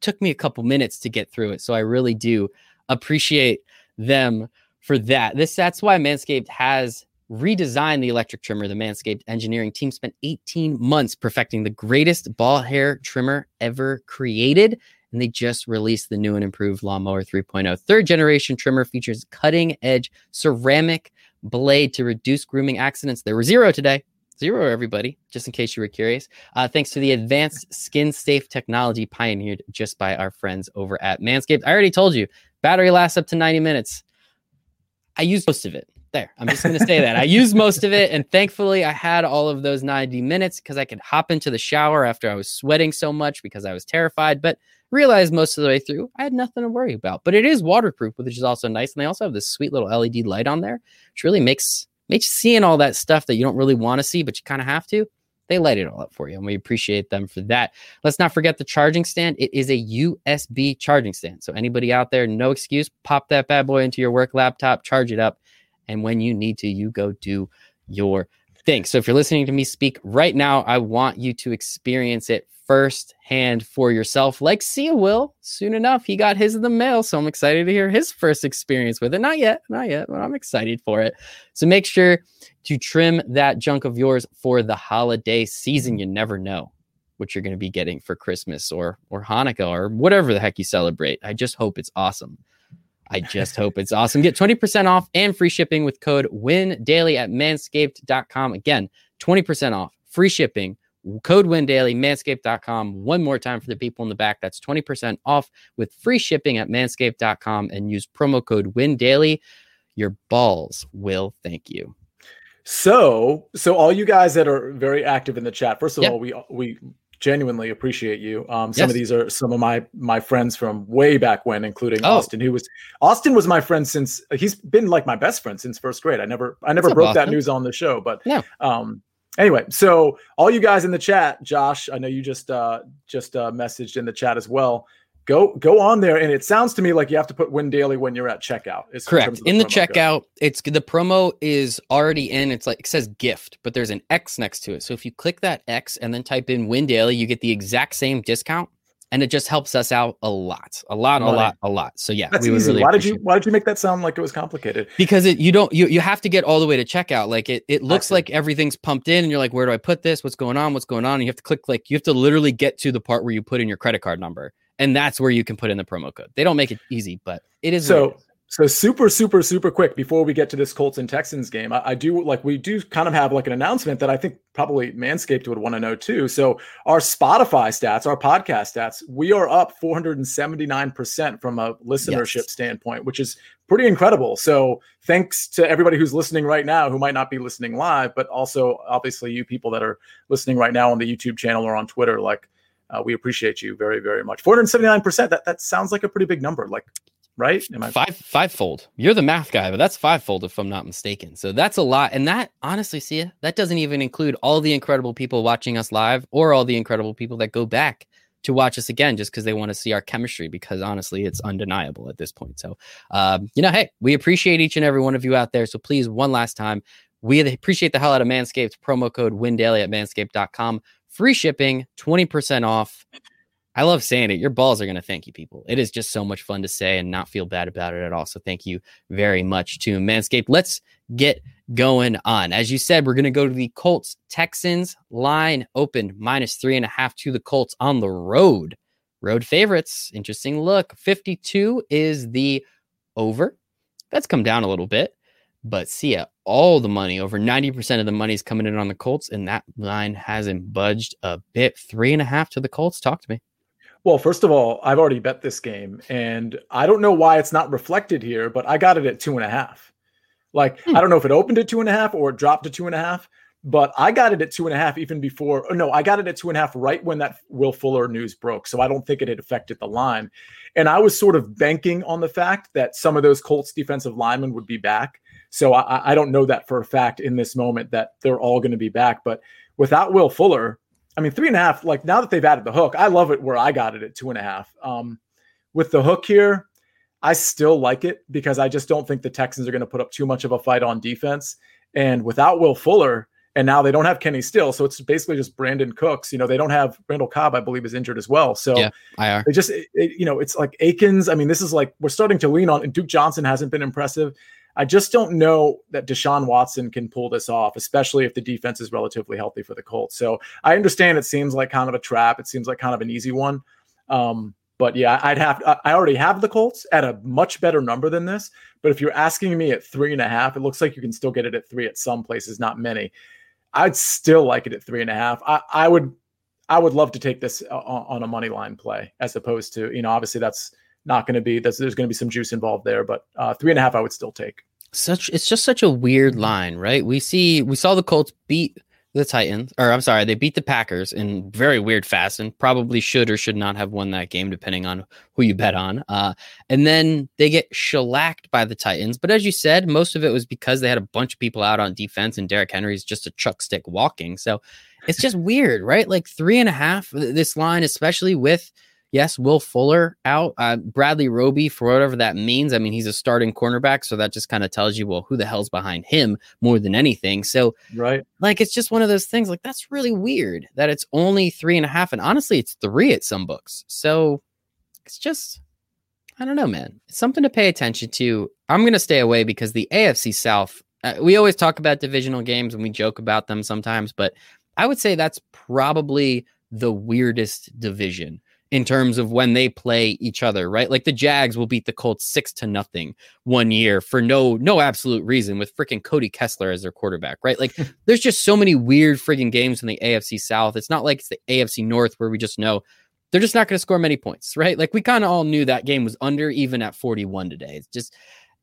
took me a couple minutes to get through it. So I really do appreciate them for that. This that's why Manscaped has redesigned the electric trimmer. The Manscaped engineering team spent 18 months perfecting the greatest ball hair trimmer ever created. And they just released the new and improved Lawnmower 3.0. Third generation trimmer features cutting edge ceramic blade to reduce grooming accidents. There were zero today. Zero, everybody, just in case you were curious. Uh, thanks to the advanced skin safe technology pioneered just by our friends over at Manscaped. I already told you, battery lasts up to 90 minutes. I used most of it. There, I'm just going to say that. I used most of it. And thankfully, I had all of those 90 minutes because I could hop into the shower after I was sweating so much because I was terrified. But realized most of the way through, I had nothing to worry about. But it is waterproof, which is also nice. And they also have this sweet little LED light on there, which really makes makes seeing all that stuff that you don't really want to see, but you kind of have to. They light it all up for you, and we appreciate them for that. Let's not forget the charging stand. It is a USB charging stand. So anybody out there, no excuse, pop that bad boy into your work laptop, charge it up, and when you need to, you go do your thing. So if you're listening to me speak right now, I want you to experience it firsthand for yourself, like Sia will soon enough. He got his in the mail, so I'm excited to hear his first experience with it. Not yet, not yet, but I'm excited for it. So make sure to trim that junk of yours for the holiday season. You never know what you're going to be getting for Christmas or or Hanukkah or whatever the heck you celebrate. I just hope it's awesome. I just hope it's awesome. Get 20% off and free shipping with code WIN daily at manscaped.com. Again, 20% off, free shipping Code win daily, manscaped.com. One more time for the people in the back. That's 20% off with free shipping at manscaped.com and use promo code win daily. Your balls will thank you. So, so all you guys that are very active in the chat, first of yep. all, we we genuinely appreciate you. Um, some yes. of these are some of my my friends from way back when, including oh. Austin, who was Austin was my friend since he's been like my best friend since first grade. I never I never broke that news on the show, but yeah. um, anyway, so all you guys in the chat, Josh, I know you just uh just uh messaged in the chat as well. Go go on there, and it sounds to me like you have to put win daily when you're at checkout. Correct. In, in the checkout, it's the promo is already in. It's like it says gift, but there's an X next to it. So if you click that X and then type in win daily, you get the exact same discount and it just helps us out a lot, a lot, a lot, a lot. So yeah, That's we easy. Really why did you Why did you make that sound like it was complicated? Because it you don't you you have to get all the way to checkout. Like it it looks like everything's pumped in, and you're like, where do I put this? What's going on? What's going on? And you have to click like you have to literally get to the part where you put in your credit card number, and that's where you can put in the promo code. They don't make it easy, but it is so. So super, super, super quick before we get to this Colts and Texans game, I, I, do like we do kind of have like an announcement that I think probably Manscaped would want to know too. So our Spotify stats, our podcast stats, we are up 479% from a listenership yes. standpoint, which is pretty incredible. So thanks to everybody who's listening right now, who might not be listening live, but also obviously you people that are listening right now on the YouTube channel or on Twitter, like uh, we appreciate you very, very much. 479%. That that sounds like a pretty big number. Like right? Am I five fivefold? You're the math guy, but that's fivefold if I'm not mistaken. So that's a lot, and that honestly, see, that doesn't even include all the incredible people watching us live or all the incredible people that go back to watch us again just because they want to see our chemistry. Because honestly, it's undeniable at this point. So, um, you know, hey, we appreciate each and every one of you out there. So please, one last time, we appreciate the hell out of Manscaped. Promo code WinDaily at manscaped.com. Free shipping, 20% off. I love saying it. Your balls are going to thank you, people. It is just so much fun to say and not feel bad about it at all. So thank you very much to Manscaped. Let's get going on. As you said, we're going to go to the Colts Texans line opened minus three and a half to the Colts on the road. Road favorites. Interesting look. 52 is the over. That's come down a little bit, but see ya. All the money, over 90% of the money is coming in on the Colts, and that line hasn't budged a bit. Three and a half to the Colts. Talk to me. Well, first of all, I've already bet this game, and I don't know why it's not reflected here, but I got it at two and a half. Like, hmm. I don't know if it opened at two and a half or it dropped to two and a half, but I got it at two and a half even before. no, I got it at two and a half right when that Will Fuller news broke. So I don't think it had affected the line. And I was sort of banking on the fact that some of those Colts defensive linemen would be back. So I, I don't know that for a fact in this moment that they're all going to be back. But without Will Fuller, I mean, three and a half, like now that they've added the hook, I love it where I got it at two and a half. Um, with the hook here, I still like it because I just don't think the Texans are going to put up too much of a fight on defense. And without Will Fuller, and now they don't have Kenny Still, so it's basically just Brandin Cooks. You know, they don't have Randall Cobb, I believe, is injured as well. So yeah, IR. They just, it, you know, it's like Akins. I mean, this is like we're starting to lean on. And Duke Johnson hasn't been impressive. I just don't know that Deshaun Watson can pull this off, especially if the defense is relatively healthy for the Colts. So I understand it seems like kind of a trap. It seems like kind of an easy one. Um, but yeah, I'd have I already have the Colts at a much better number than this. But if you're asking me at three and a half, it looks like you can still get it at three at some places, not many. I'd still like it at three and a half. I, I would I would love to take this uh, on, on a money line play as opposed to you know obviously that's not going to be there's, there's going to be some juice involved there, but uh, three and a half I would still take. Such it's just such a weird line, right? We see we saw the Colts beat the Titans, or I'm sorry, they beat the Packers in very weird fashion. Probably should or should not have won that game, depending on who you bet on. Uh, and then they get shellacked by the Titans. But as you said, most of it was because they had a bunch of people out on defense, and Derrick Henry's just a chuck stick walking. So it's just weird, right? Like three and a half. This line, especially with Yes, Will Fuller out. Uh, Bradley Roby, for whatever that means. I mean, he's a starting cornerback, so that just kind of tells you, well, who the hell's behind him more than anything. So, right, like, it's just one of those things. Like, that's really weird that it's only three and a half, and honestly, it's three at some books. So, it's just, I don't know, man. It's something to pay attention to. I'm gonna stay away because the AFC South. Uh, we always talk about divisional games and we joke about them sometimes, but I would say that's probably the weirdest division in terms of when they play each other, right? Like the Jags will beat the Colts six to nothing one year for no no absolute reason with freaking Cody Kessler as their quarterback, right? Like there's just so many weird freaking games in the AFC South. It's not like it's the AFC North where we just know they're just not going to score many points, right? Like we kind of all knew that game was under even at 41 today. It's just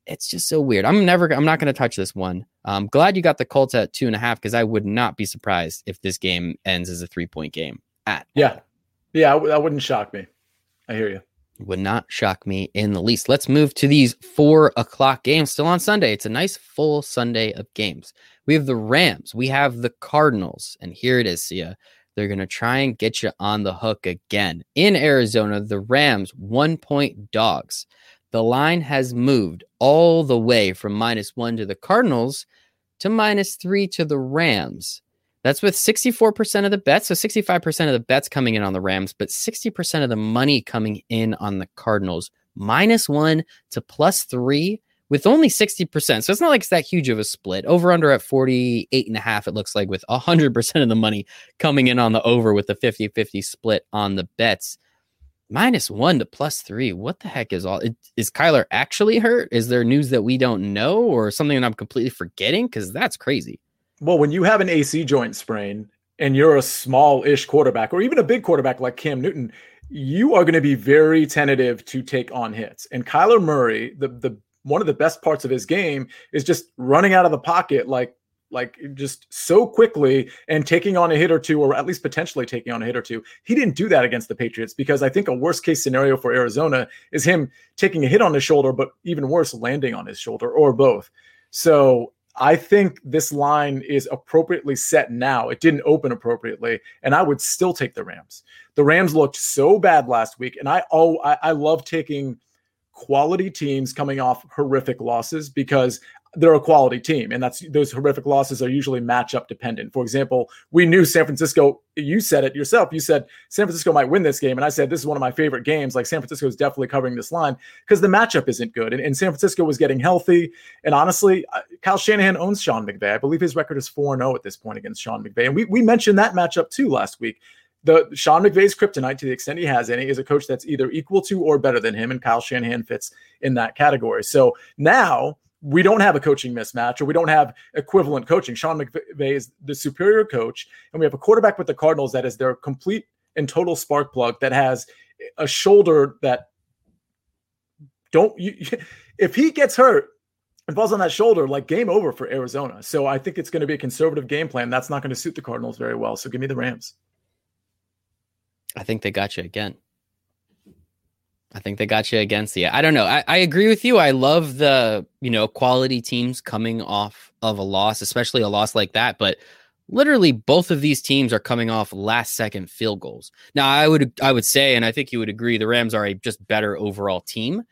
it's just so weird. I'm never I'm not going to touch this one. I'm glad you got the Colts at two and a half because I would not be surprised if this game ends as a three point game at yeah. Yeah, that wouldn't shock me. I hear you. Would not shock me in the least. Let's move to these four o'clock games still on Sunday. It's a nice full Sunday of games. We have the Rams, we have the Cardinals, and here it is, Sia. They're going to try and get you on the hook again. In Arizona, the Rams, one point dogs. The line has moved all the way from minus one to the Cardinals to minus three to the Rams. That's with 64% of the bets. So 65% of the bets coming in on the Rams, but 60% of the money coming in on the Cardinals. Minus one to plus three with only 60%. So it's not like it's that huge of a split. Over under at 48 and a half, it looks like with 100% of the money coming in on the over with the 50 50 split on the bets. Minus one to plus three. What the heck is all? Is Kyler actually hurt? Is there news that we don't know or something that I'm completely forgetting? Because that's crazy. Well, when you have an AC joint sprain and you're a small ish quarterback or even a big quarterback like Cam Newton, you are going to be very tentative to take on hits. And Kyler Murray, the, the one of the best parts of his game is just running out of the pocket like like just so quickly and taking on a hit or two, or at least potentially taking on a hit or two. He didn't do that against the Patriots because I think a worst case scenario for Arizona is him taking a hit on his shoulder, but even worse, landing on his shoulder or both. So I think this line is appropriately set now. It didn't open appropriately, and I would still take the Rams. The Rams looked so bad last week, and I oh I, I love taking quality teams coming off horrific losses because they're a quality team and that's those horrific losses are usually matchup dependent. For example we knew san francisco you said it yourself you said san francisco might win this game and i said this is one of my favorite games. Like san francisco is definitely covering this line because the matchup isn't good and, and, san francisco was getting healthy and honestly kyle shanahan owns sean mcvay. I believe his record is 4-0 at this point against sean mcvay and we, we mentioned that matchup too last week. The Sean McVay's kryptonite, to the extent he has any, is a coach that's either equal to or better than him, and Kyle Shanahan fits in that category. So now we don't have a coaching mismatch or we don't have equivalent coaching. Sean McVay is the superior coach, and we have a quarterback with the Cardinals that is their complete and total spark plug that has a shoulder that don't you, if he gets hurt and falls on that shoulder, like game over for Arizona. So I think it's going to be a conservative game plan. That's not going to suit the Cardinals very well. So give me the Rams. I think they got you again. I think they got you against the. I don't know. I, I agree with you. I love the you know quality teams coming off of a loss, especially a loss like that. But literally, both of these teams are coming off last second field goals. Now, I would I would say, and I think you would agree, the Rams are a just better overall team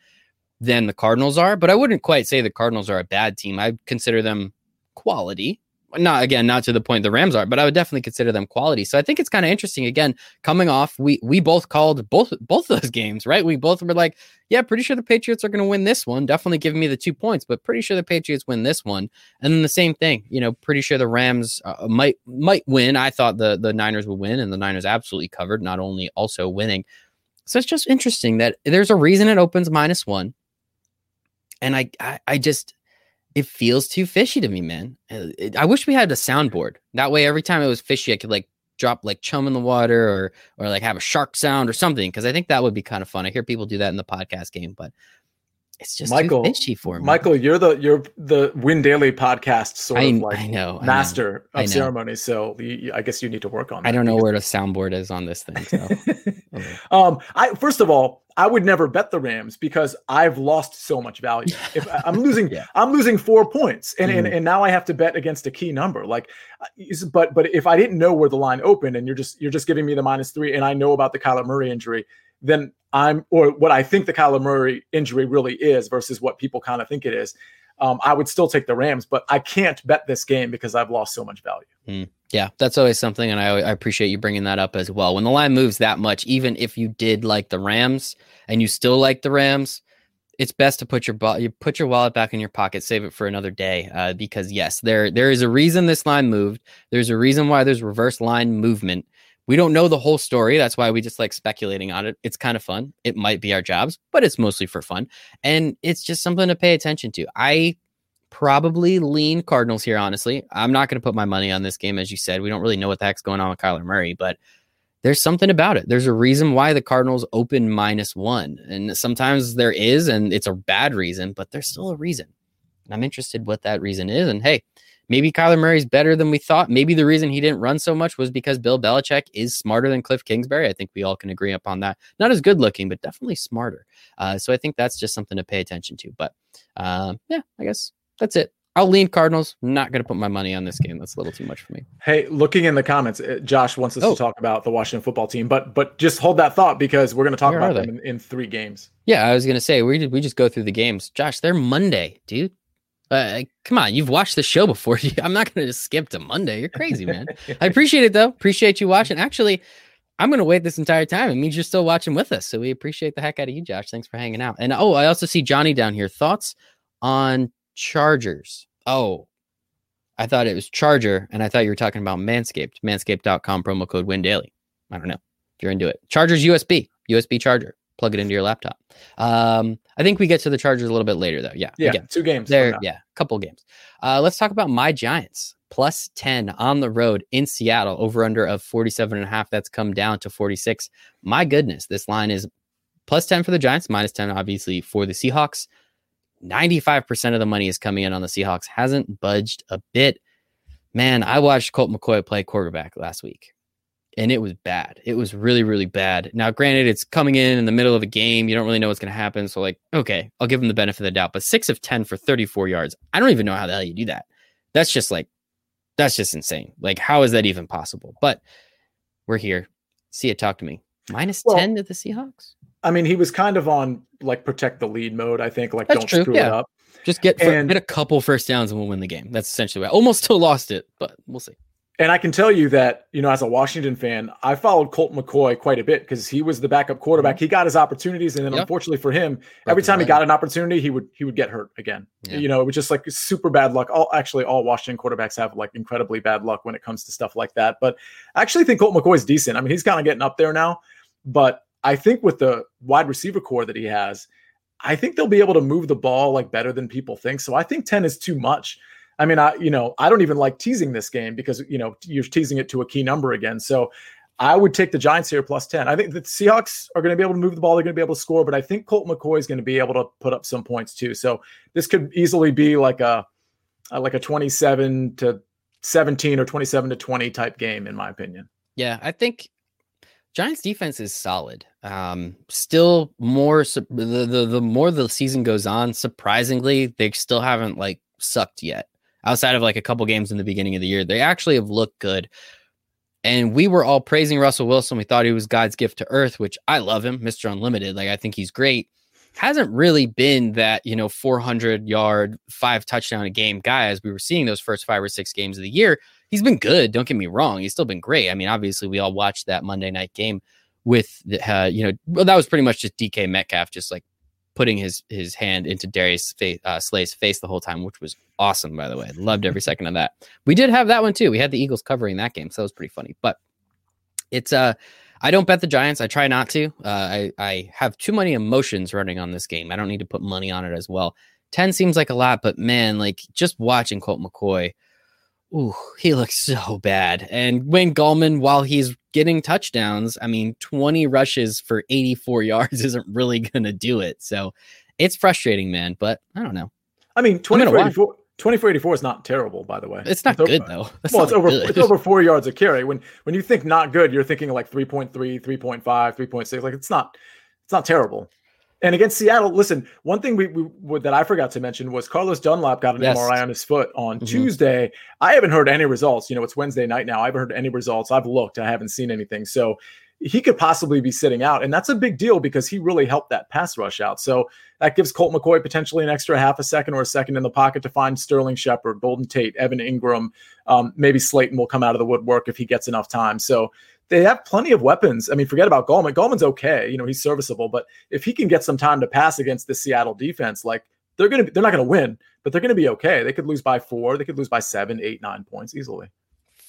than the Cardinals are. But I wouldn't quite say the Cardinals are a bad team. I consider them quality not again, not to the point the Rams are, but I would definitely consider them quality. So I think it's kind of interesting. Again, coming off, we we both called both both those games, right? We both were like, yeah, pretty sure the Patriots are going to win this one. Definitely giving me the two points, but pretty sure the Patriots win this one. And then the same thing, you know, pretty sure the Rams uh, might might win. I thought the the Niners would win, and the Niners absolutely covered, not only also winning. So it's just interesting that there's a reason it opens minus one, and I I, I just it feels too fishy to me, man. I wish we had a soundboard. That way, every time it was fishy, I could like drop like chum in the water or or like have a shark sound or something because I think that would be kind of fun. I hear people do that in the podcast game, but it's just Michael, fishy for me. Michael, you're the you're the Win Daily podcast sort I, of like I know, master I know. of ceremony. So you, I guess you need to work on. I don't know where the soundboard is on this thing. So. okay. um, I first of all, I would never bet the Rams because I've lost so much value. If I'm losing, yeah. I'm losing four points, and, mm. and and now I have to bet against a key number. Like, uh, but but if I didn't know where the line opened, and you're just you're just giving me the minus three, and I know about the Kyler Murray injury, than I'm, or what I think the Kyler Murray injury really is versus what people kind of think it is, um, I would still take the Rams, but I can't bet this game because I've lost so much value. Mm, yeah, that's always something, and I, I, appreciate you bringing that up as well. When the line moves that much, even if you did like the Rams and you still like the Rams, it's best to put your you put your wallet back in your pocket, save it for another day, uh, because yes, there there is a reason this line moved. There's a reason why there's reverse line movement. We don't know the whole story. That's why we just like speculating on it. It's kind of fun. It might be our jobs, but it's mostly for fun. And it's just something to pay attention to. I probably lean Cardinals here, honestly. I'm not going to put my money on this game, as you said. We don't really know what the heck's going on with Kyler Murray, but there's something about it. There's a reason why the Cardinals open minus one. And sometimes there is, and it's a bad reason, but there's still a reason. And I'm interested what that reason is. And hey, Maybe Kyler Murray's better than we thought. Maybe the reason he didn't run so much was because Bill Belichick is smarter than Cliff Kingsbury. I think we all can agree upon that. Not as good looking, but definitely smarter. Uh, so I think that's just something to pay attention to. But uh, yeah, I guess that's it. I'll lean Cardinals. not going to put my money on this game. That's a little too much for me. Hey, looking in the comments, uh, Josh wants us oh. to talk about the Washington football team, but but just hold that thought because we're going to talk Where about them in, in, three games. Yeah, I was going to say we we just go through the games. Josh, they're Monday, dude. Uh, come on, you've watched the show before. I'm not going to just skip to Monday. You're crazy, man. I appreciate it though. Appreciate you watching. Actually, I'm going to wait this entire time. It means you're still watching with us. So we appreciate the heck out of you, Josh. Thanks for hanging out. And oh, I also see Johnny down here. Thoughts on Chargers? Oh, I thought it was Charger, and I thought you were talking about Manscaped. Manscaped.com promo code Win Daily. I don't know if you're into it. Chargers USB, USB charger plug it into your laptop. Um, I think we get to the Chargers a little bit later, though. Yeah, yeah, again, two games. There, yeah, a couple games. Uh, let's talk about my Giants plus 10 on the road in Seattle, over under of 47 and a half. That's come down to 46. My goodness, this line is plus 10 for the Giants, minus 10, obviously, for the Seahawks. 95% of the money is coming in on the Seahawks, hasn't budged a bit. Man, I watched Colt McCoy play quarterback last week and it was bad. It was really, really bad. Now, granted, it's coming in in the middle of a game. You don't really know what's going to happen. So, like, okay, I'll give him the benefit of the doubt. But six of 10 for 34 yards. I don't even know how the hell you do that. That's just like, that's just insane. Like, how is that even possible? But we're here. See it. Talk to me. Minus well, 10 to the Seahawks. I mean, he was kind of on like protect the lead mode, I think. Like, that's don't true. screw yeah. it up. Just get, and, get a couple first downs and we'll win the game. That's essentially what I almost still lost it, but we'll see. And I can tell you that, you know, as a Washington fan, I followed Colt McCoy quite a bit because he was the backup quarterback. Mm-hmm. He got his opportunities, and then yep. unfortunately for him, every time he got an opportunity, he would he would get hurt again. Yeah. You know, it was just like super bad luck. All actually, all Washington quarterbacks have like incredibly bad luck when it comes to stuff like that. But I actually think Colt McCoy is decent. I mean, he's kind of getting up there now, but I think with the wide receiver corps that he has, I think they'll be able to move the ball like better than people think. So I think 10 is too much. I mean, I you know I don't even like teasing this game because you know you're teasing it to a key number again. So I would take the Giants here plus ten. I think the Seahawks are going to be able to move the ball. They're going to be able to score, but I think Colt McCoy is going to be able to put up some points too. So this could easily be like a like a 27 to 17 or 27 to 20 type game in my opinion. Yeah, I think Giants defense is solid. Um, still more the, the the more the season goes on, surprisingly, they still haven't like sucked yet outside of like a couple games in the beginning of the year. They actually have looked good. And we were all praising Russell Wilson. We thought he was God's gift to earth, which I love him, Mr. Unlimited. Like, I think he's great. Hasn't really been that, you know, 400 yard, five touchdown a game guy as we were seeing those first five or six games of the year. He's been good. Don't get me wrong. He's still been great. I mean, obviously, we all watched that Monday night game with, the, uh, you know, well, that was pretty much just DK Metcalf, just like putting his his hand into Darius face, uh, Slay's face the whole time, which was awesome, by the way. Loved every second of that. We did have that one too. We had the Eagles covering that game, so that was pretty funny. But it's uh I don't bet the Giants. I try not to. Uh, I I have too many emotions running on this game. I don't need to put money on it as well. Ten seems like a lot, but man, like just watching Colt McCoy Ooh, he looks so bad. And Wayne Gallman, while he's getting touchdowns, I mean, 20 rushes for 84 yards isn't really going to do it. So it's frustrating, man. But I don't know. I mean, 2484, 2484 is not terrible, by the way. It's not it's good, over, though. That's well, it's over, good. it's over four yards a carry. When when you think not good, you're thinking like 3.3, 3.5, 3.6. Like it's not, it's not terrible. And against Seattle, listen, one thing we, we that I forgot to mention was Carlos Dunlap got an yes. MRI on his foot on mm-hmm. Tuesday. I haven't heard any results. You know, it's Wednesday night now. I haven't heard any results. I've looked, I haven't seen anything. So he could possibly be sitting out. And that's a big deal because he really helped that pass rush out. So that gives Colt McCoy potentially an extra half a second or a second in the pocket to find Sterling Shepard, Golden Tate, Evan Engram. Um, maybe Slayton will come out of the woodwork if he gets enough time. So they have plenty of weapons. I mean, forget about Gallman. Gallman's okay. You know, he's serviceable. But if he can get some time to pass against the Seattle defense, like they're gonna they're not gonna win, but they're gonna be okay. They could lose by four, they could lose by seven, eight, nine points easily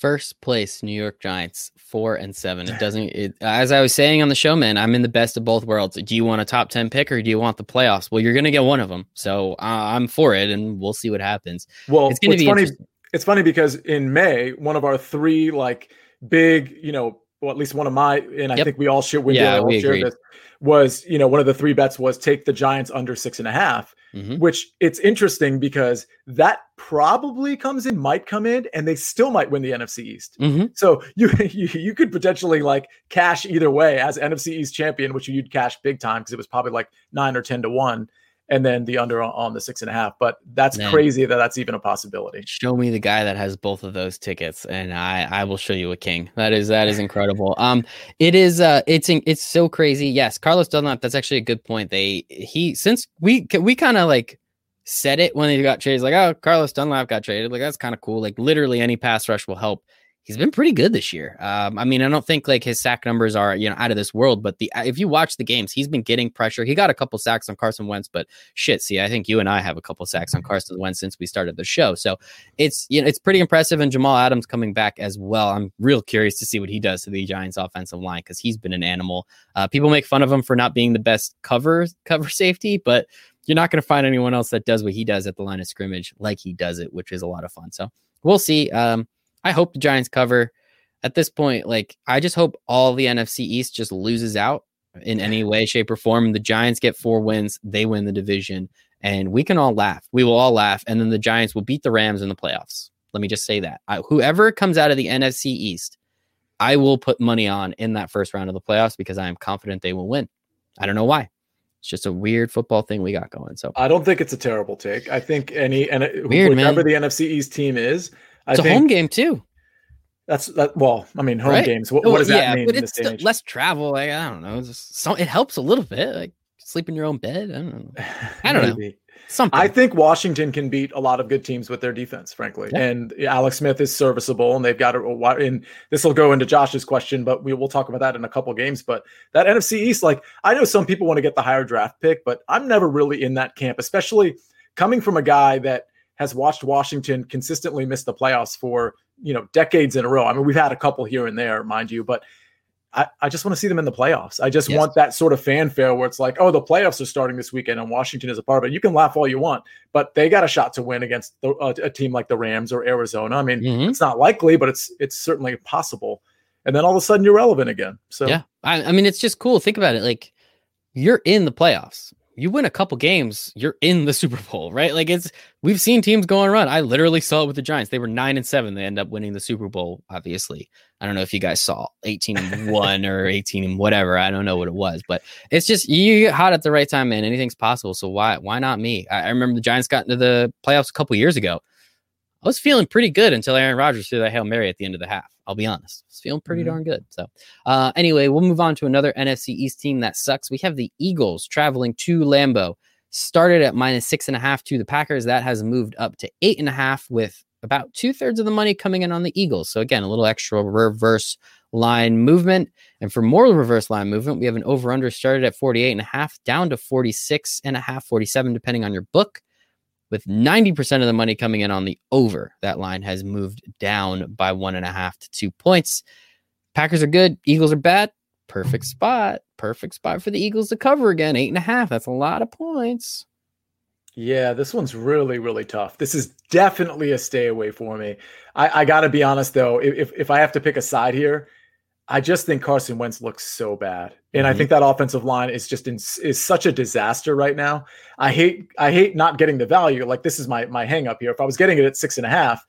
first place New York Giants, four and seven. It doesn't. It, as I was saying on the show, man, I'm in the best of both worlds. Do you want a top ten pick or do you want the playoffs? Well, you're going to get one of them, so uh, I'm for it, and we'll see what happens. Well, it's to be funny. It's funny because in May, one of our three like big, you know, well, at least one of my, and I yep. think we all share. We yeah, all we share this. Was you know one of the three bets was take the Giants under six and a half mm-hmm. which it's interesting because that probably comes in, might come in, and they still might win the NFC East. Mm-hmm. So you, you you could potentially like cash either way as NFC East champion, which you'd cash big time because it was probably like nine or ten to one and then the under on the six and a half. But that's Man. crazy that that's even a possibility. Show me the guy that has both of those tickets, and I I will show you a king. That is that is incredible. Um, it is uh, it's it's so crazy. Yes, Carlos Dunlap. That's actually a good point. They he since we we kind of like said it when he got traded. Like, oh, Carlos Dunlap got traded. Like that's kind of cool. Like literally any pass rush will help he's been pretty good this year. Um, I mean, I don't think like his sack numbers are you know out of this world, but the if you watch the games, he's been getting pressure. He got a couple sacks on Carson Wentz, but shit, see, I think you and I have a couple sacks on Carson Wentz since we started the show. So it's you know it's pretty impressive, and Jamal Adams coming back as well. I'm real curious to see what he does to the Giants' offensive line because he's been an animal. Uh, people make fun of him for not being the best cover cover safety, but you're not going to find anyone else that does what he does at the line of scrimmage like he does it, which is a lot of fun. So we'll see. Um, I hope the Giants cover. At this point, like I just hope all the NFC East just loses out in any way, shape, or form. The Giants get four wins, they win the division, and we can all laugh. We will all laugh, and then the Giants will beat the Rams in the playoffs. Let me just say that. I, whoever comes out of the NFC East, I will put money on in that first round of the playoffs because I am confident they will win. I don't know why. It's just a weird football thing we got going. So I don't think it's a terrible take. I think any and weird, whoever man. the NFC East team is, it's a home game too. That's that. Well, I mean, home right? games. What, oh, what does yeah, that mean? But it's less travel. Like I don't know. Just so it helps a little bit. Like sleep in your own bed. I don't know. I don't know. Something. I think Washington can beat a lot of good teams with their defense, frankly. Yeah. And Alex Smith is serviceable, and they've got a. And this will go into Josh's question, but we will talk about that in a couple games. But that NFC East, like I know some people want to get the higher draft pick, but I'm never really in that camp, especially coming from a guy that has watched Washington consistently miss the playoffs for you know decades in a row. I mean, we've had a couple here and there, mind you, but I, I just want to see them in the playoffs. I just yes. want that sort of fanfare where it's like, oh, the playoffs are starting this weekend and Washington is a part of it. You can laugh all you want, but they got a shot to win against the, uh, a team like the Rams or Arizona. I mean, mm-hmm. it's not likely, but it's it's certainly possible. And then all of a sudden you're relevant again. So yeah, I, I mean, it's just cool. Think about it. Like you're in the playoffs you win a couple games, you're in the Super Bowl, right? Like it's we've seen teams go on run. I literally saw it with the Giants. They were nine and seven. They end up winning the Super Bowl. Obviously, I don't know if you guys saw eighteen and one or eighteen and whatever. I don't know what it was, but it's just you get hot at the right time, man. Anything's possible. So why why not me? I, I remember the Giants got into the playoffs a couple years ago. I was feeling pretty good until Aaron Rodgers threw that hail mary at the end of the half. I'll be honest. It's feeling pretty mm-hmm. darn good. So, uh, anyway, we'll move on to another NFC East team that sucks. We have the Eagles traveling to Lambeau. Started at minus six and a half to the Packers. That has moved up to eight and a half with about two thirds of the money coming in on the Eagles. So, again, a little extra reverse line movement. And for more reverse line movement, we have an over under started at 48 and a half down to 46 and a half, 47, depending on your book with 90% of the money coming in on the over. That line has moved down by one and a half to two points. Packers are good. Eagles are bad. Perfect spot. Perfect spot for the Eagles to cover again. Eight and a half. That's a lot of points. Yeah, this one's really, really tough. This is definitely a stay away for me. I, I got to be honest, though, if, if I have to pick a side here, I just think Carson Wentz looks so bad, and mm-hmm. I think that offensive line is just in, is such a disaster right now. I hate I hate not getting the value. Like this is my my hang up here. If I was getting it at six and a half,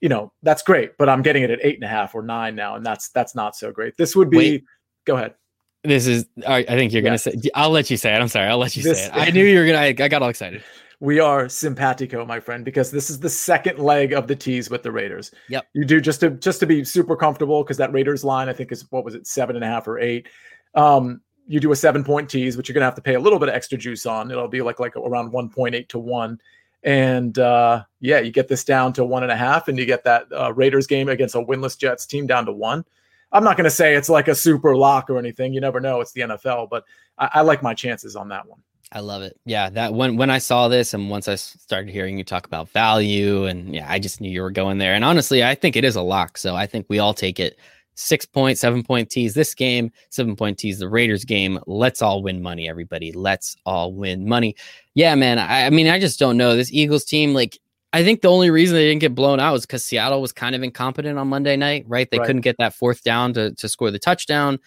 you know that's great, but I'm getting it at eight and a half or nine now, and that's that's not so great. This would be. Wait. Go ahead. This is. I think you're gonna say. I'll let you say it. I'm sorry. I'll let you this, say it. I knew you were gonna. I, I got all excited. We are simpatico, my friend, because this is the second leg of the tease with the Raiders. Yep. You do just to just to be super comfortable because that Raiders line I think is what was it seven and a half or eight. Um, you do a seven point tease, which you're gonna have to pay a little bit of extra juice on. It'll be like like around one point eight to one. And uh, yeah, you get this down to one and a half, and you get that uh, Raiders game against a winless Jets team down to one. I'm not going to say it's like a super lock or anything. You never know. It's the NFL, but I, I like my chances on that one. I love it. Yeah, that when when I saw this and once I started hearing you talk about value and yeah, I just knew you were going there. And honestly, I think it is a lock. So I think we all take it. Six point, seven point tees this game, seven point tees the Raiders game. Let's all win money, everybody. Let's all win money. Yeah, man. I, I mean, I just don't know this Eagles team. Like, I think the only reason they didn't get blown out was because Seattle was kind of incompetent on Monday night, right? They right. couldn't get that fourth down to to score the touchdown.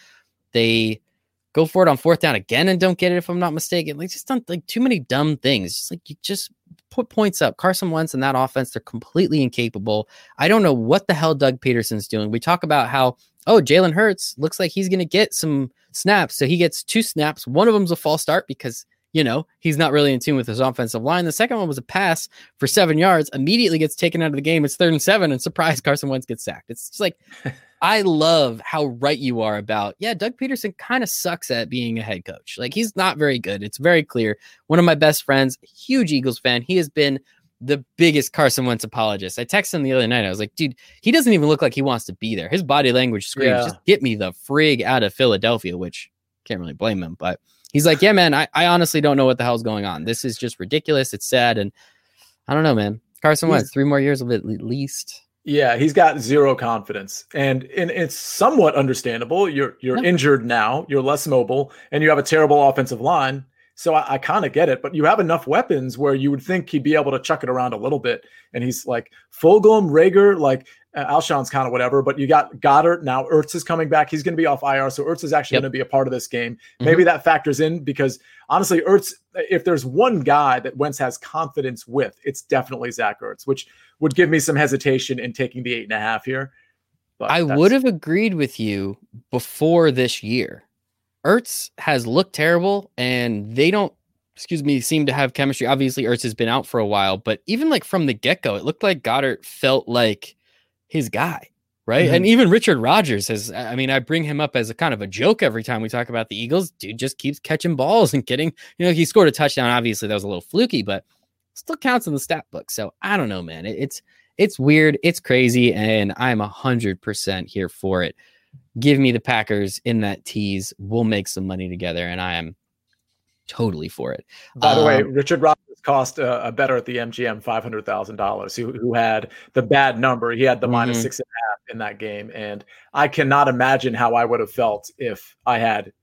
They go for it on fourth down again and don't get it if I'm not mistaken. Like just done like too many dumb things. Just like you just put points up. Carson Wentz and that offense, they're completely incapable. I don't know what the hell Doug Pederson's doing. We talk about how oh Jalen Hurts looks like he's gonna get some snaps. So he gets two snaps. One of them's a false start because you know, he's not really in tune with his offensive line. The second one was a pass for seven yards, immediately gets taken out of the game. It's third and seven, and surprise, Carson Wentz gets sacked. It's just like I love how right you are about, yeah, Doug Pederson kind of sucks at being a head coach. Like he's not very good. It's very clear. One of my best friends, huge Eagles fan, he has been the biggest Carson Wentz apologist. I texted him the other night. I was like, dude, he doesn't even look like he wants to be there. His body language screams, yeah. just get me the frig out of Philadelphia, which can't really blame him. But he's like, yeah, man, I, I honestly don't know what the hell's going on. This is just ridiculous. It's sad. And I don't know, man. Carson Wentz, three more years of it at least. Yeah, he's got zero confidence, and, and it's somewhat understandable. You're you're injured now, you're less mobile, and you have a terrible offensive line. So I, I kind of get it, but you have enough weapons where you would think he'd be able to chuck it around a little bit. And he's like Fulgham, Reagor, like uh, Alshon's kind of whatever, but you got Goedert now. Ertz is coming back. He's going to be off IR, so Ertz is actually yep. going to be a part of this game. Mm-hmm. Maybe that factors in because honestly, Ertz, if there's one guy that Wentz has confidence with, it's definitely Zach Ertz, which would give me some hesitation in taking the eight and a half here. But I would have agreed with you before this year. Ertz has looked terrible, and they don't, excuse me, seem to have chemistry. Obviously, Ertz has been out for a while, but even like from the get go, it looked like Goedert felt like his guy, right? Mm-hmm. And even Richard Rodgers has, I mean, I bring him up as a kind of a joke every time we talk about the Eagles. Dude just keeps catching balls and getting, you know, he scored a touchdown. Obviously, that was a little fluky, but still counts in the stat book. So I don't know, man. It, it's, it's weird. It's crazy. And I'm a hundred percent here for it. Give me the Packers in that tease. We'll make some money together. And I am totally for it. By the way, um, Richard Rodgers cost a, a better at the MGM five hundred thousand dollars. Who who had the bad number? He had the mm-hmm. minus six and a half in that game, and I cannot imagine how I would have felt if I had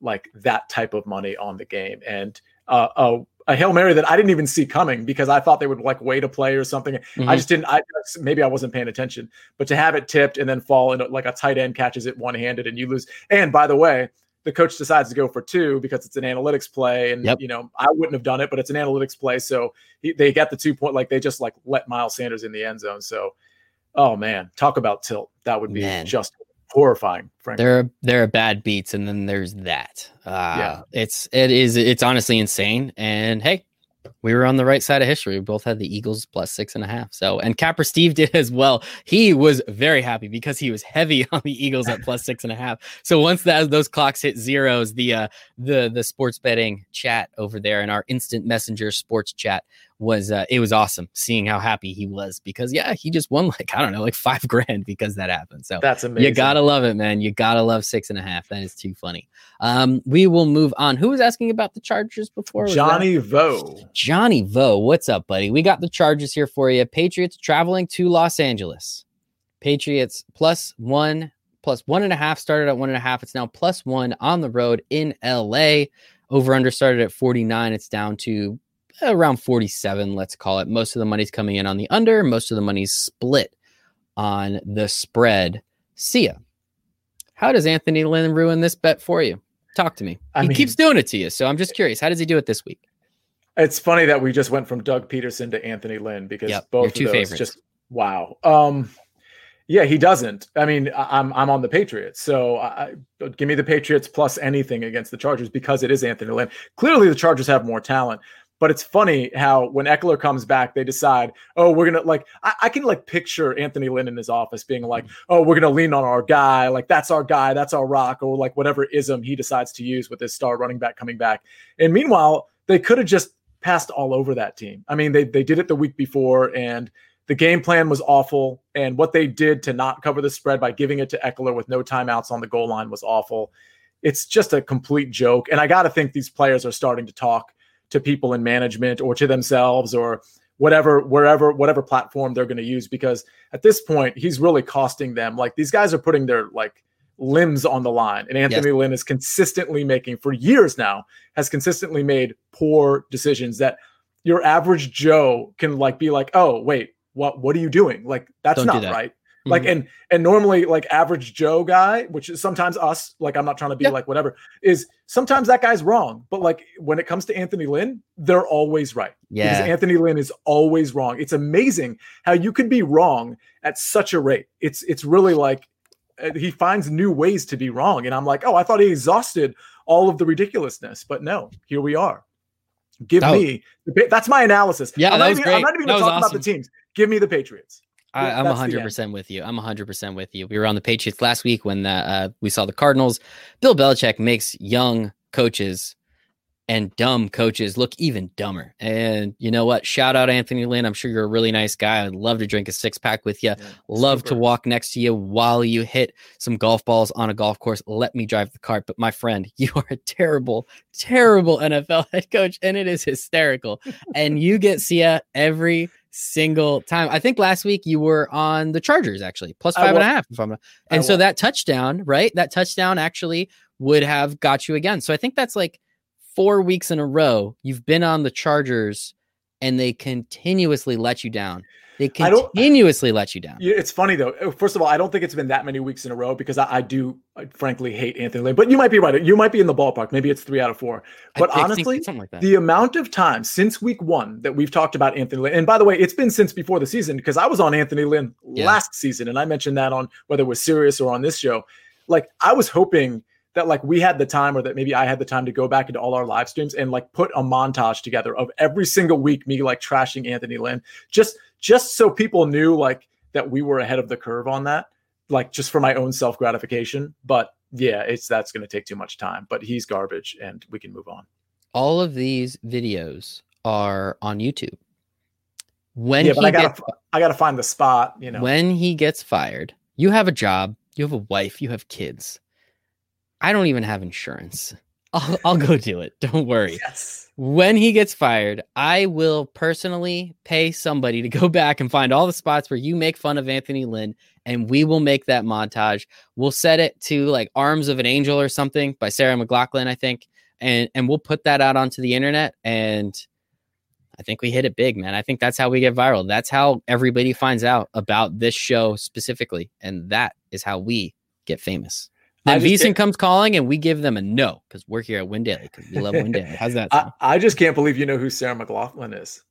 like that type of money on the game and uh, a, a hail mary that I didn't even see coming because I thought they would like wait a play or something. Mm-hmm. I just didn't. I maybe I wasn't paying attention, but to have it tipped and then fall into like a tight end catches it one handed and you lose. And by the way, the coach decides to go for two because it's an analytics play and yep. you know i wouldn't have done it but it's an analytics play so he, they get the two point like they just like let miles sanders in the end zone so oh man talk about tilt that would be man. just horrifying frankly. there are there are bad beats and then there's that uh yeah it's it is it's honestly insane and hey we were on the right side of history. We both had the Eagles plus six and a half. So, and Capper Steve did as well. He was very happy because he was heavy on the Eagles at plus six and a half. So once that those clocks hit zeros, the uh, the the sports betting chat over there in our instant messenger sports chat was uh, it was awesome seeing how happy he was because yeah he just won like I don't know like five grand because that happened. So that's amazing. you gotta love it man. You gotta love six and a half. That is too funny. Um we will move on. Who was asking about the Chargers before? Was Johnny that? Vo. Johnny Vo. What's up buddy? We got the Chargers here for you. Patriots traveling to Los Angeles. Patriots plus one plus one and a half started at one and a half. It's now plus one on the road in LA over under started at 49 it's down to around 47, let's call it. Most of the money's coming in on the under, most of the money's split on the spread. See ya. How does Anthony Lynn ruin this bet for you? Talk to me. I he mean, keeps doing it to you. So I'm just curious. How does he do it this week? It's funny that we just went from Doug Pederson to Anthony Lynn because yep, both of those favorites. just wow. Um, yeah, he doesn't. I mean, I'm I'm on the Patriots, so I, give me the Patriots plus anything against the Chargers because it is Anthony Lynn. Clearly, the Chargers have more talent. But it's funny how when Ekeler comes back, they decide, oh, we're gonna like I, I can like picture Anthony Lynn in his office being like, mm-hmm. oh, we're gonna lean on our guy, like that's our guy, that's our rock, or like whatever ism he decides to use with his star running back coming back. And meanwhile, they could have just passed all over that team. I mean, they they did it the week before and the game plan was awful, and what they did to not cover the spread by giving it to Ekeler with no timeouts on the goal line was awful. It's just a complete joke. And I got to think these players are starting to talk to people in management or to themselves or whatever, wherever, whatever platform they're going to use. Because at this point, he's really costing them. Like these guys are putting their like limbs on the line. And Anthony yes. Lynn is consistently making, for years now, has consistently made poor decisions that your average Joe can like be like, oh, wait, what what are you doing? Like that's Don't not that. right. Mm-hmm. Like and and normally like average Joe guy, which is sometimes us, like I'm not trying to be yep. like whatever, is sometimes that guy's wrong. But like when it comes to Anthony Lynn, they're always right. Yeah. Because Anthony Lynn is always wrong. It's amazing how you can be wrong at such a rate. It's it's really like uh, he finds new ways to be wrong. And I'm like, oh, I thought he exhausted all of the ridiculousness, but no, here we are. Give oh. me that's my analysis. Yeah, I'm that was even, great. I'm not even going to talk awesome. about the teams. Give me the Patriots. I, am 100% with you. I'm 100% with you. We were on the Patriots last week when the, uh, we saw the Cardinals. Bill Belichick makes young coaches and dumb coaches look even dumber. And you know what? Shout out Anthony Lynn. I'm sure you're a really nice guy. I'd love to drink a six pack with you. Yeah, love super. to walk next to you while you hit some golf balls on a golf course. Let me drive the cart. But my friend, you are a terrible, terrible NFL head coach, and it is hysterical. and you get Sia every single time. I think last week you were on the Chargers actually, plus five and a half. If I'm not, and so that touchdown, right? That touchdown actually would have got you again. So I think that's like four weeks in a row you've been on the Chargers and they continuously let you down. They continuously let you down. It's funny though. Uh, first of all, I don't think it's been that many weeks in a row because I, I do I frankly hate Anthony Lynn. But you might be right. You might be in the ballpark. Maybe it's three out of four. But honestly, like the amount of time since week one that we've talked about Anthony Lynn, and by the way, it's been since before the season because I was on Anthony Lynn yeah. last season, and I mentioned that on whether it was Sirius or on this show. Like I was hoping that like we had the time or that maybe I had the time to go back into all our live streams and like put a montage together of every single week me like trashing Anthony Lynn just just so people knew like that we were ahead of the curve on that like just for my own self gratification but yeah it's that's going to take too much time but he's garbage and we can move on. All of these videos are on YouTube. When yeah, but I gotta gets, I gotta find the spot you know. When he gets fired you have a job you have a wife you have kids. I don't even have insurance. I'll, I'll go do it. Don't worry. Yes. When he gets fired, I will personally pay somebody to go back and find all the spots where you make fun of Anthony Lynn, and we will make that montage. We'll set it to like Arms of an Angel or something by Sarah McLachlan, I think, and and we'll put that out onto the internet. And I think we hit it big, man. I think that's how we get viral. That's how everybody finds out about this show specifically, and that is how we get famous. Then VSiN comes calling and we give them a no because we're here at Win Daily because we love Win Daily. How's that? I, I, just can't believe you know who Sarah McLachlan is.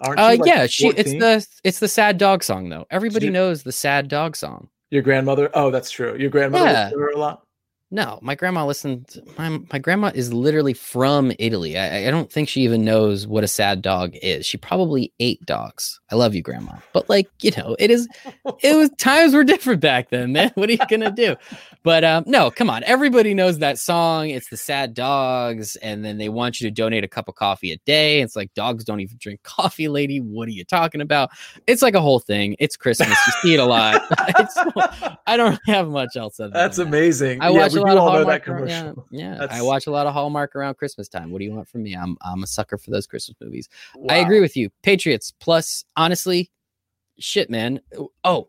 Aren't uh, like yeah, 14? she. It's the it's the sad dog song though. Everybody knows the sad dog song. Your grandmother? Oh, that's true. Your grandmother yeah. a lot. No, my grandma listened. My, my grandma is literally from Italy. I, I don't think she even knows what a sad dog is. She probably ate dogs. I love you, grandma. But like, you know, it is, it was times were different back then, man. What are you going to do? But um, no, come on. Everybody knows that song. It's the sad dogs. And then they want you to donate a cup of coffee a day. It's like dogs don't even drink coffee, lady. What are you talking about? It's like a whole thing. It's Christmas. You see it a lot. I don't have much else. That's that. amazing. I yeah, watch a lot of Hallmark. yeah, yeah. I watch a lot of Hallmark around Christmas time. What do you want from me? I'm I'm a sucker for those Christmas movies. Wow. I agree with you. Patriots plus honestly, shit, man. Oh,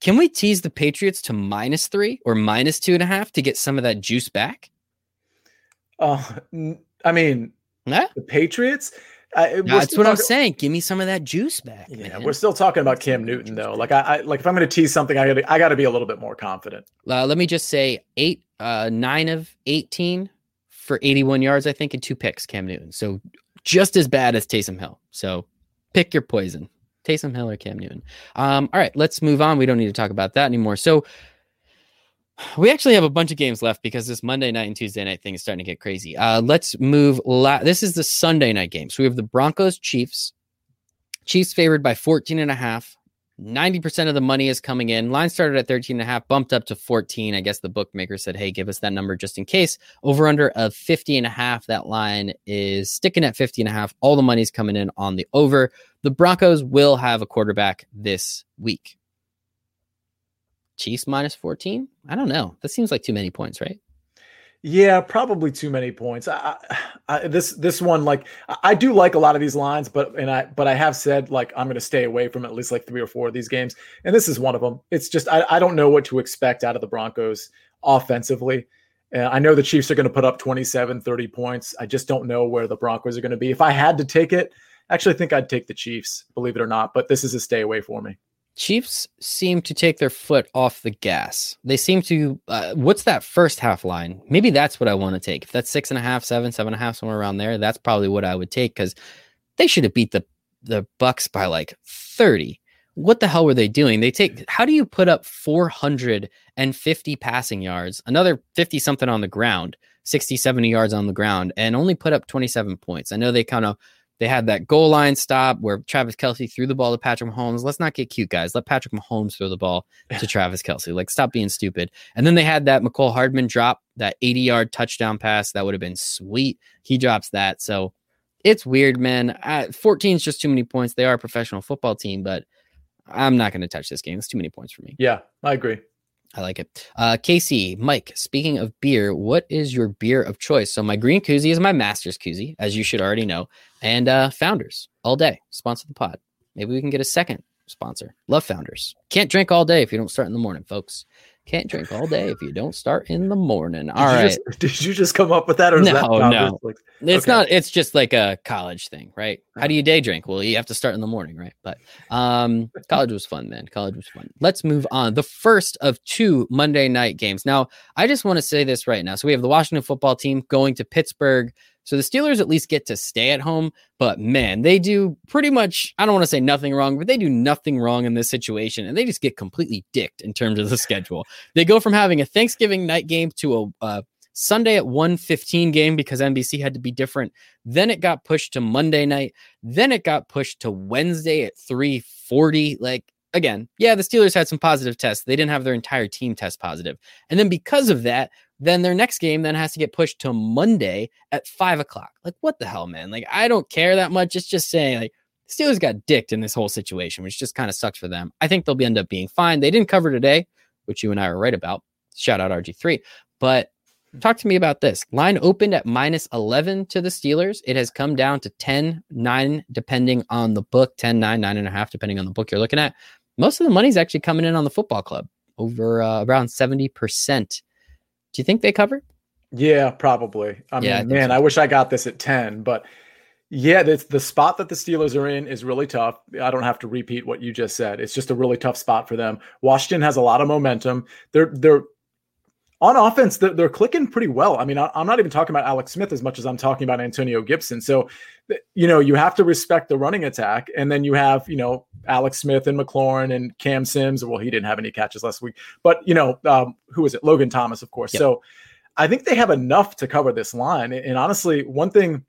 can we tease the Patriots to minus three or minus two and a half to get some of that juice back? Oh, uh, I mean, nah? the Patriots. Uh, that's what talking, I'm saying. Give me some of that juice back. Yeah, man. we're still talking about Cam Newton though. Like I, I like if I'm going to tease something, I got I got to be a little bit more confident. Uh, let me just say eight, uh, nine of 18 for 81 yards, I think, and two picks. Cam Newton, so just as bad as Taysom Hill. So pick your poison, Taysom Hill or Cam Newton. Um, all right, let's move on. We don't need to talk about that anymore. So We actually have a bunch of games left because this Monday night and Tuesday night thing is starting to get crazy. Uh, let's move. La- this is the Sunday night game. So we have the Broncos Chiefs. Chiefs favored by 14 and a half. 90% of the money is coming in. Line started at 13 and a half, bumped up to 14. I guess the bookmaker said, hey, give us that number just in case. Over under of 50 and a half. That line is sticking at 50 and a half. All the money's coming in on the over. The Broncos will have a quarterback this week. Chiefs minus 14? I don't know. That seems like too many points, right? Yeah, probably too many points. I, I, this this one, like I do like a lot of these lines, but and I but I have said like I'm going to stay away from at least like three or four of these games, and this is one of them. It's just I, I don't know what to expect out of the Broncos offensively. Uh, I know the Chiefs are going to put up 27, 30 points. I just don't know where the Broncos are going to be. If I had to take it, I actually I think I'd take the Chiefs, believe it or not. But this is a stay away for me. Chiefs seem to take their foot off the gas. They seem to. Uh, what's that first half line? Maybe that's what I want to take. If that's six and a half, seven, seven and a half, somewhere around there, that's probably what I would take because they should have beat the the Bucks by like thirty. What the hell were they doing? They take. How do you put up four hundred and fifty passing yards, another fifty something on the ground, 60, 70 yards on the ground, and only put up twenty seven points? I know they kind of they had that goal line stop where Travis Kelce threw the ball to Patrick Mahomes. Let's not get cute, guys. Let Patrick Mahomes throw the ball to Travis Kelce. Like, stop being stupid. And then they had that Mecole Hardman drop, that 80 yard touchdown pass. That would have been sweet. He drops that. So it's weird, man. 14 is just too many points. They are a professional football team, but I'm not going to touch this game. It's too many points for me. Yeah, I agree. I like it. Uh, Casey, Mike, speaking of beer, what is your beer of choice? So my green koozie is my master's koozie, as you should already know. And uh, Founders, all day, sponsor the pod. Maybe we can get a second sponsor. Love Founders. Can't drink all day if you don't start in the morning, folks. Can't drink all day if you don't start in the morning. All did right. Just, did you just come up with that, or no, that no? Like, it's okay. not. It's just like a college thing, right? How do you day drink? Well, you have to start in the morning, right? But um, college was fun, man. College was fun. Let's move on. The first of two Monday night games. Now, I just want to say this right now. So we have the Washington football team going to Pittsburgh so the Steelers at least get to stay at home, but man, they do pretty much, I don't want to say nothing wrong, but they do nothing wrong in this situation and they just get completely dicked in terms of the schedule. They go from having a Thanksgiving night game to a uh, Sunday at 1:15 game because NBC had to be different. Then it got pushed to Monday night. Then it got pushed to Wednesday at 3:40. Like again, yeah, the Steelers had some positive tests. They didn't have their entire team test positive. And then because of that, then their next game then has to get pushed to Monday at five o'clock. Like, what the hell, man? Like, I don't care that much. It's just saying, like, Steelers got dicked in this whole situation, which just kind of sucks for them. I think they'll be end up being fine. They didn't cover today, which you and I are right about. Shout out RG3. But talk to me about this. Line opened at minus 11 to the Steelers. It has come down to 10, 9, depending on the book, 10, 9, 9 and a half, depending on the book you're looking at. Most of the money's actually coming in on the football club over uh, around 70% do you think they cover? Yeah, probably. I yeah, mean, I man, so. I wish I got this at 10, but yeah, it's the spot that the Steelers are in is really tough. I don't have to repeat what you just said. It's just a really tough spot for them. Washington has a lot of momentum. They're they're on offense, they're, they're clicking pretty well. I mean, I, am not even talking about Alex Smith as much as I'm talking about Antonio Gibson. So, you know, you have to respect the running attack, and then you have you know Alex Smith and McLaurin and Cam Sims. Well, he didn't have any catches last week, but you know, um, who is it? Logan Thomas, of course. Yep. So, I think they have enough to cover this line. And honestly, one thing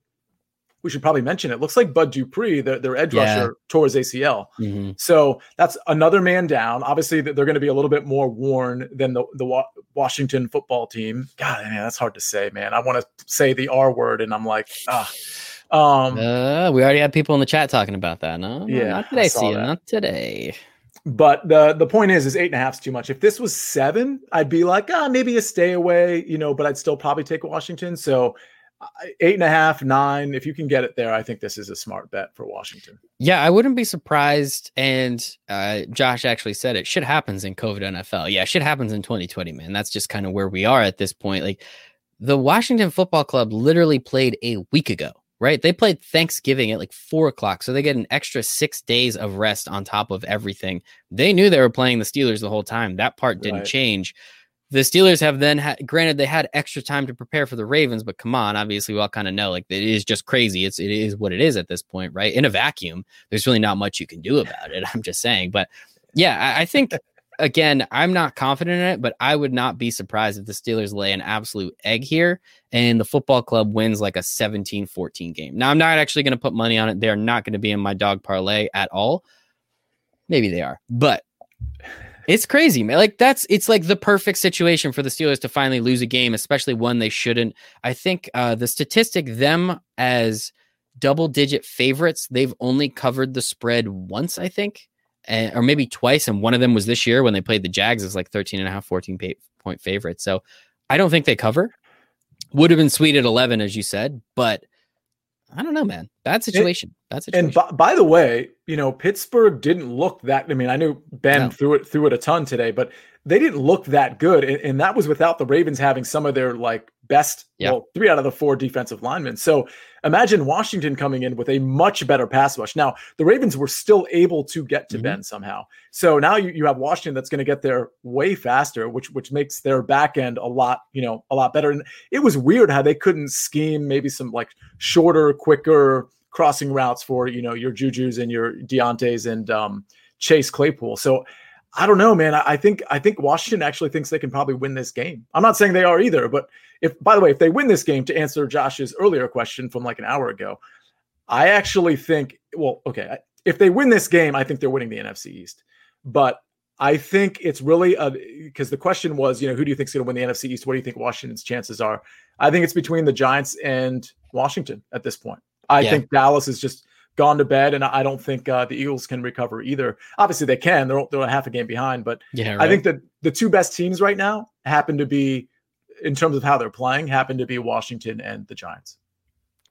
we should probably mention it looks like Bud Dupree, their, their edge yeah. rusher, tore his ACL. Mm-hmm. So that's another man down. Obviously, they're going to be a little bit more worn than the, the Washington football team. God, man, that's hard to say, man. I want to say the R word, and I'm like, ah. Um, uh, we already had people in the chat talking about that. No, yeah, not today, see, not today. But the the point is, is eight and a half is too much. If this was seven, I'd be like, ah, maybe a stay away, you know. But I'd still probably take Washington. So eight and a half, nine. If you can get it there, I think this is a smart bet for Washington. Yeah, I wouldn't be surprised. And uh, Josh actually said it. Shit happens in COVID NFL. Yeah, shit happens in 2020, man. That's just kind of where we are at this point. Like the Washington Football Club literally played a week ago. Right, they played Thanksgiving at like four o'clock, so they get an extra six days of rest on top of everything. They knew they were playing the Steelers the whole time. That part didn't right. change the Steelers have then had, granted they had extra time to prepare for the Ravens, but come on, obviously we all kind of know like it is just crazy. It's it is what it is at this point, right? In a vacuum, there's really not much you can do about it. I'm just saying, but yeah, I, I think again, I'm not confident in it, but I would not be surprised if the Steelers lay an absolute egg here and the football club wins like a 17 14 game. Now, I'm not actually going to put money on it. They're not going to be in my dog parlay at all. Maybe they are, but it's crazy, man. Like that's it's like the perfect situation for the Steelers to finally lose a game, especially one they shouldn't. I think uh, the statistic them as double digit favorites, they've only covered the spread once, I think and, or maybe twice, and one of them was this year when they played the Jags as like 13 and a half, 14 point favorite. So I don't think they cover. Would have been sweet at 11, as you said, but I don't know, man. Bad situation. Bad situation. And by, by, the way, you know, Pittsburgh didn't look that. I mean, I knew Ben no. threw it threw it a ton today, but they didn't look that good, and, and that was without the Ravens having some of their like best, yeah. well, three out of the four defensive linemen. So imagine Washington coming in with a much better pass rush. Now, the Ravens were still able to get to mm-hmm. Ben somehow. So now you, you have Washington that's going to get there way faster, which which makes their back end a lot, you know, a lot better. And it was weird how they couldn't scheme maybe some like shorter, quicker crossing routes for, you know, your Jujus and your Diontae's and um, Chase Claypool. So I don't know, man. I, think I think Washington actually thinks they can probably win this game. I'm not saying they are either, but if by the way, if they win this game, to answer Josh's earlier question from like an hour ago, I actually think, well, okay, if they win this game, I think they're winning the NFC East. But I think it's really because the question was, you know, who do you think is going to win the NFC East? What do you think Washington's chances are? I think it's between the Giants and Washington at this point. I yeah. think Dallas is just gone to bed, and I don't think uh, the Eagles can recover either. Obviously, they can. They're they're a half a game behind, but yeah, right. I think that the two best teams right now happen to be, in terms of how they're playing, happen to be Washington and the Giants.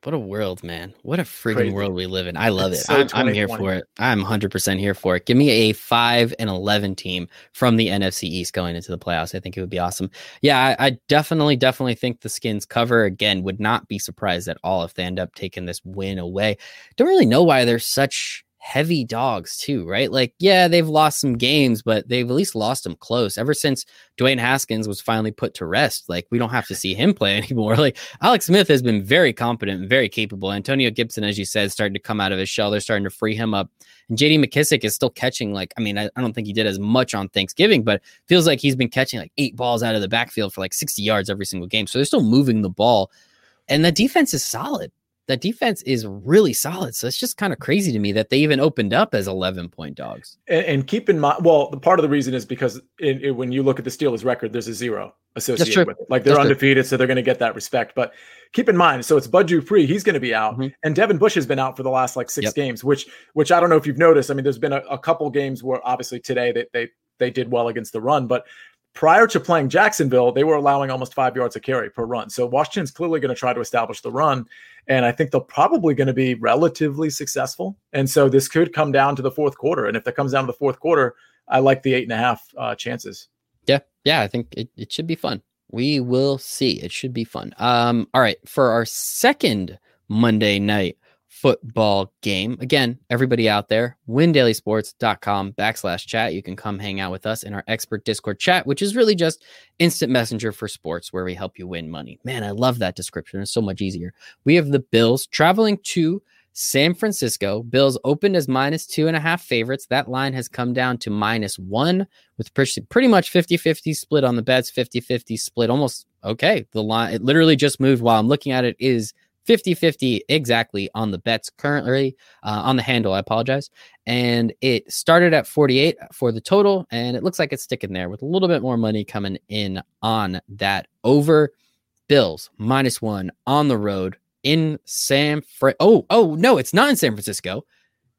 What a world, man. What a freaking Crazy. world we live in. I love it's it. So I'm, I'm, here for it. I'm 100% here for it. Give me a 5 and 11 team from the NFC East going into the playoffs. I think it would be awesome. Yeah, I, I definitely, definitely think the Skins cover. Again, would not be surprised at all if they end up taking this win away. Don't really know why they're such heavy dogs too, right? Like, yeah, they've lost some games, but they've at least lost them close. Ever since Dwayne Haskins was finally put to rest, like we don't have to see him play anymore. Like Alex Smith has been very competent and very capable. Antonio Gibson, as you said, starting to come out of his shell. They're starting to free him up. And JD McKissic is still catching like, I mean, I, I don't think he did as much on Thanksgiving, but feels like he's been catching like eight balls out of the backfield for like 60 yards every single game. So they're still moving the ball. And the defense is solid that defense is really solid. So it's just kind of crazy to me that they even opened up as 11 point dogs. And, and keep in mind, well, the part of the reason is because when you look at the Steelers record, there's a zero associated with it. Like they're That's undefeated, true. so they're going to get that respect. But keep in mind, so it's Bud Dupree, he's going to be out, mm-hmm. and Devin Bush has been out for the last like six yep. games, which which I don't know if you've noticed. I mean, there's been a, a couple games where obviously today they they they did well against the run, but prior to playing Jacksonville, they were allowing almost five yards a carry per run. So Washington's clearly going to try to establish the run. And I think they're probably going to be relatively successful. And so this could come down to the fourth quarter. And if that comes down to the fourth quarter, I like the eight and a half uh, chances. Yeah. Yeah. I think it, it should be fun. We will see. It should be fun. Um, all right. For our second Monday night football game. Again, everybody out there, windailysports.com backslash chat. You can come hang out with us in our expert Discord chat, which is really just instant messenger for sports where we help you win money. Man, I love that description. It's so much easier. We have the Bills traveling to San Francisco. Bills opened as minus two and a half favorites. That line has come down to minus one with pretty much 50 50 split on the bets, 50 50 split. Almost okay. The line, it literally just moved while I'm looking at it, is 50 50 exactly on the bets currently uh, on the handle. I apologize. And it started at 48 for the total, and it looks like it's sticking there with a little bit more money coming in on that over. Bills minus one on the road in San Fran. Oh, oh, no, it's not in San Francisco.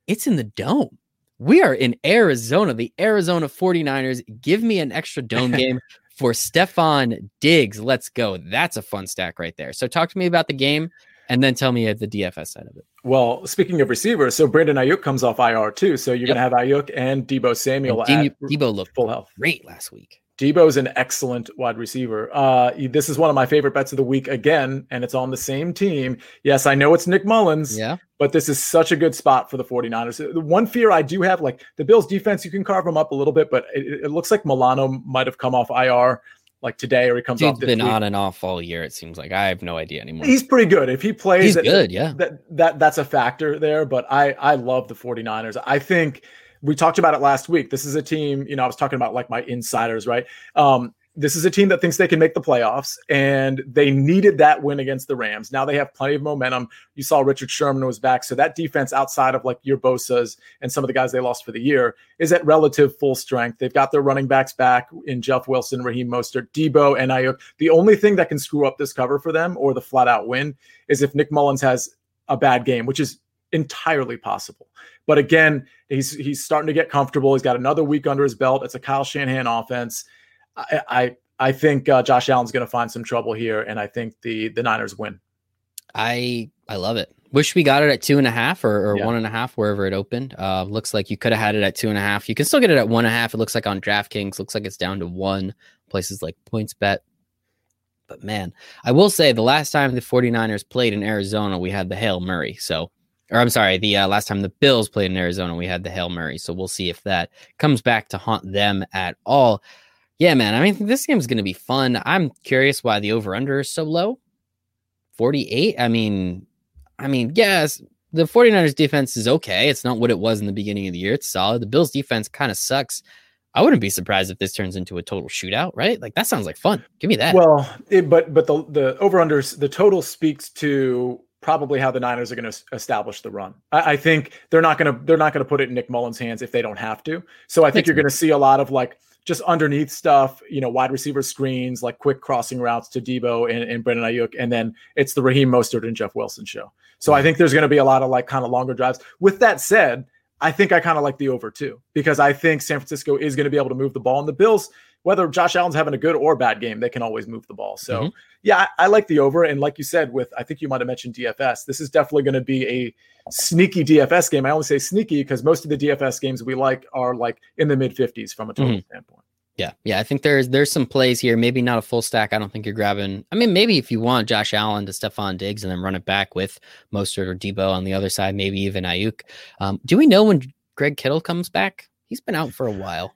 It's in the dome. We are in Arizona, the Arizona 49ers. Give me an extra dome game for Stefon Diggs. Let's go. That's a fun stack right there. So, talk to me about the game and then tell me at the DFS side of it. Well, speaking of receivers, so Brandon Aiyuk comes off IR too. So you're yep. going to have Aiyuk and Deebo Samuel. And Deebo looked full health. Great last week. Deebo is an excellent wide receiver. Uh, this is one of my favorite bets of the week again, and it's on the same team. Yes, I know it's Nick Mullens, yeah, but this is such a good spot for the 49ers. The one fear I do have, like the Bills defense, you can carve them up a little bit, but it, it looks like Milano might have come off IR like today or he comes Dude's off. He's been week. on and off all year. It seems like I have no idea anymore. He's pretty good. If he plays, he's that, good. Yeah, that that that's a factor there. But I I love the 49ers. I think we talked about it last week. This is a team, you know, I was talking about like my insiders, right? Um, this is a team that thinks they can make the playoffs, and they needed that win against the Rams. Now they have plenty of momentum. You saw Richard Sherman was back, so that defense outside of like your Bosa's and some of the guys they lost for the year is at relative full strength. They've got their running backs back in Jeff Wilson, Raheem Mostert, Deebo, and Aiyuk. The only thing that can screw up this cover for them or the flat out win is if Nick Mullens has a bad game, which is entirely possible. But again, he's he's starting to get comfortable. He's got another week under his belt. It's a Kyle Shanahan offense. I I, I think uh, Josh Allen's going to find some trouble here, and I think the the Niners win. I I love it. Wish we got it at two and a half or, or yeah. one and a half wherever it opened. Uh, looks like you could have had it at two and a half. You can still get it at one and a half. It looks like on DraftKings. Looks like it's down to one. Places like PointsBet. But man, I will say the last time the 49ers played in Arizona, we had the Hail Murray. So or I'm sorry, the uh, last time the Bills played in Arizona, we had the Hail Murray. So we'll see if that comes back to haunt them at all. Yeah, man. I mean, this game's going to be fun. I'm curious why the over under is so low. 48. I mean, I mean, yes, the 49ers defense is okay. It's not what it was in the beginning of the year. It's solid. The Bills defense kind of sucks. I wouldn't be surprised if this turns into a total shootout, right? Like that sounds like fun. Give me that. Well, it, but but the the over unders the total speaks to probably how the Niners are going to establish the run. I, I, think they're not going to they're not going to put it in Nick Mullens' hands if they don't have to. So I think Makes you're going to see a lot of like just underneath stuff, you know, wide receiver screens, like quick crossing routes to Deebo and, and Brandon Aiyuk, and then it's the Raheem Mostert and Jeff Wilson show. So. I think there's going to be a lot of like kind of longer drives. With that said, I think I kind of like the over too because I think San Francisco is going to be able to move the ball, and the Bills whether Josh Allen's having a good or bad game, they can always move the ball. So, mm-hmm. yeah, I, I, like the over. And like you said, with I think you might have mentioned DFS, this is definitely going to be a sneaky DFS game. I only say sneaky because most of the DFS games we like are like in the mid 50s from a total mm-hmm. standpoint. Yeah, yeah, I think there's there's some plays here. Maybe not a full stack. I don't think you're grabbing. I mean, maybe if you want Josh Allen to Stefon Diggs and then run it back with Mostert or Deebo on the other side, maybe even Aiyuk. Um, do we know when Greg Kittle comes back? He's been out for a while.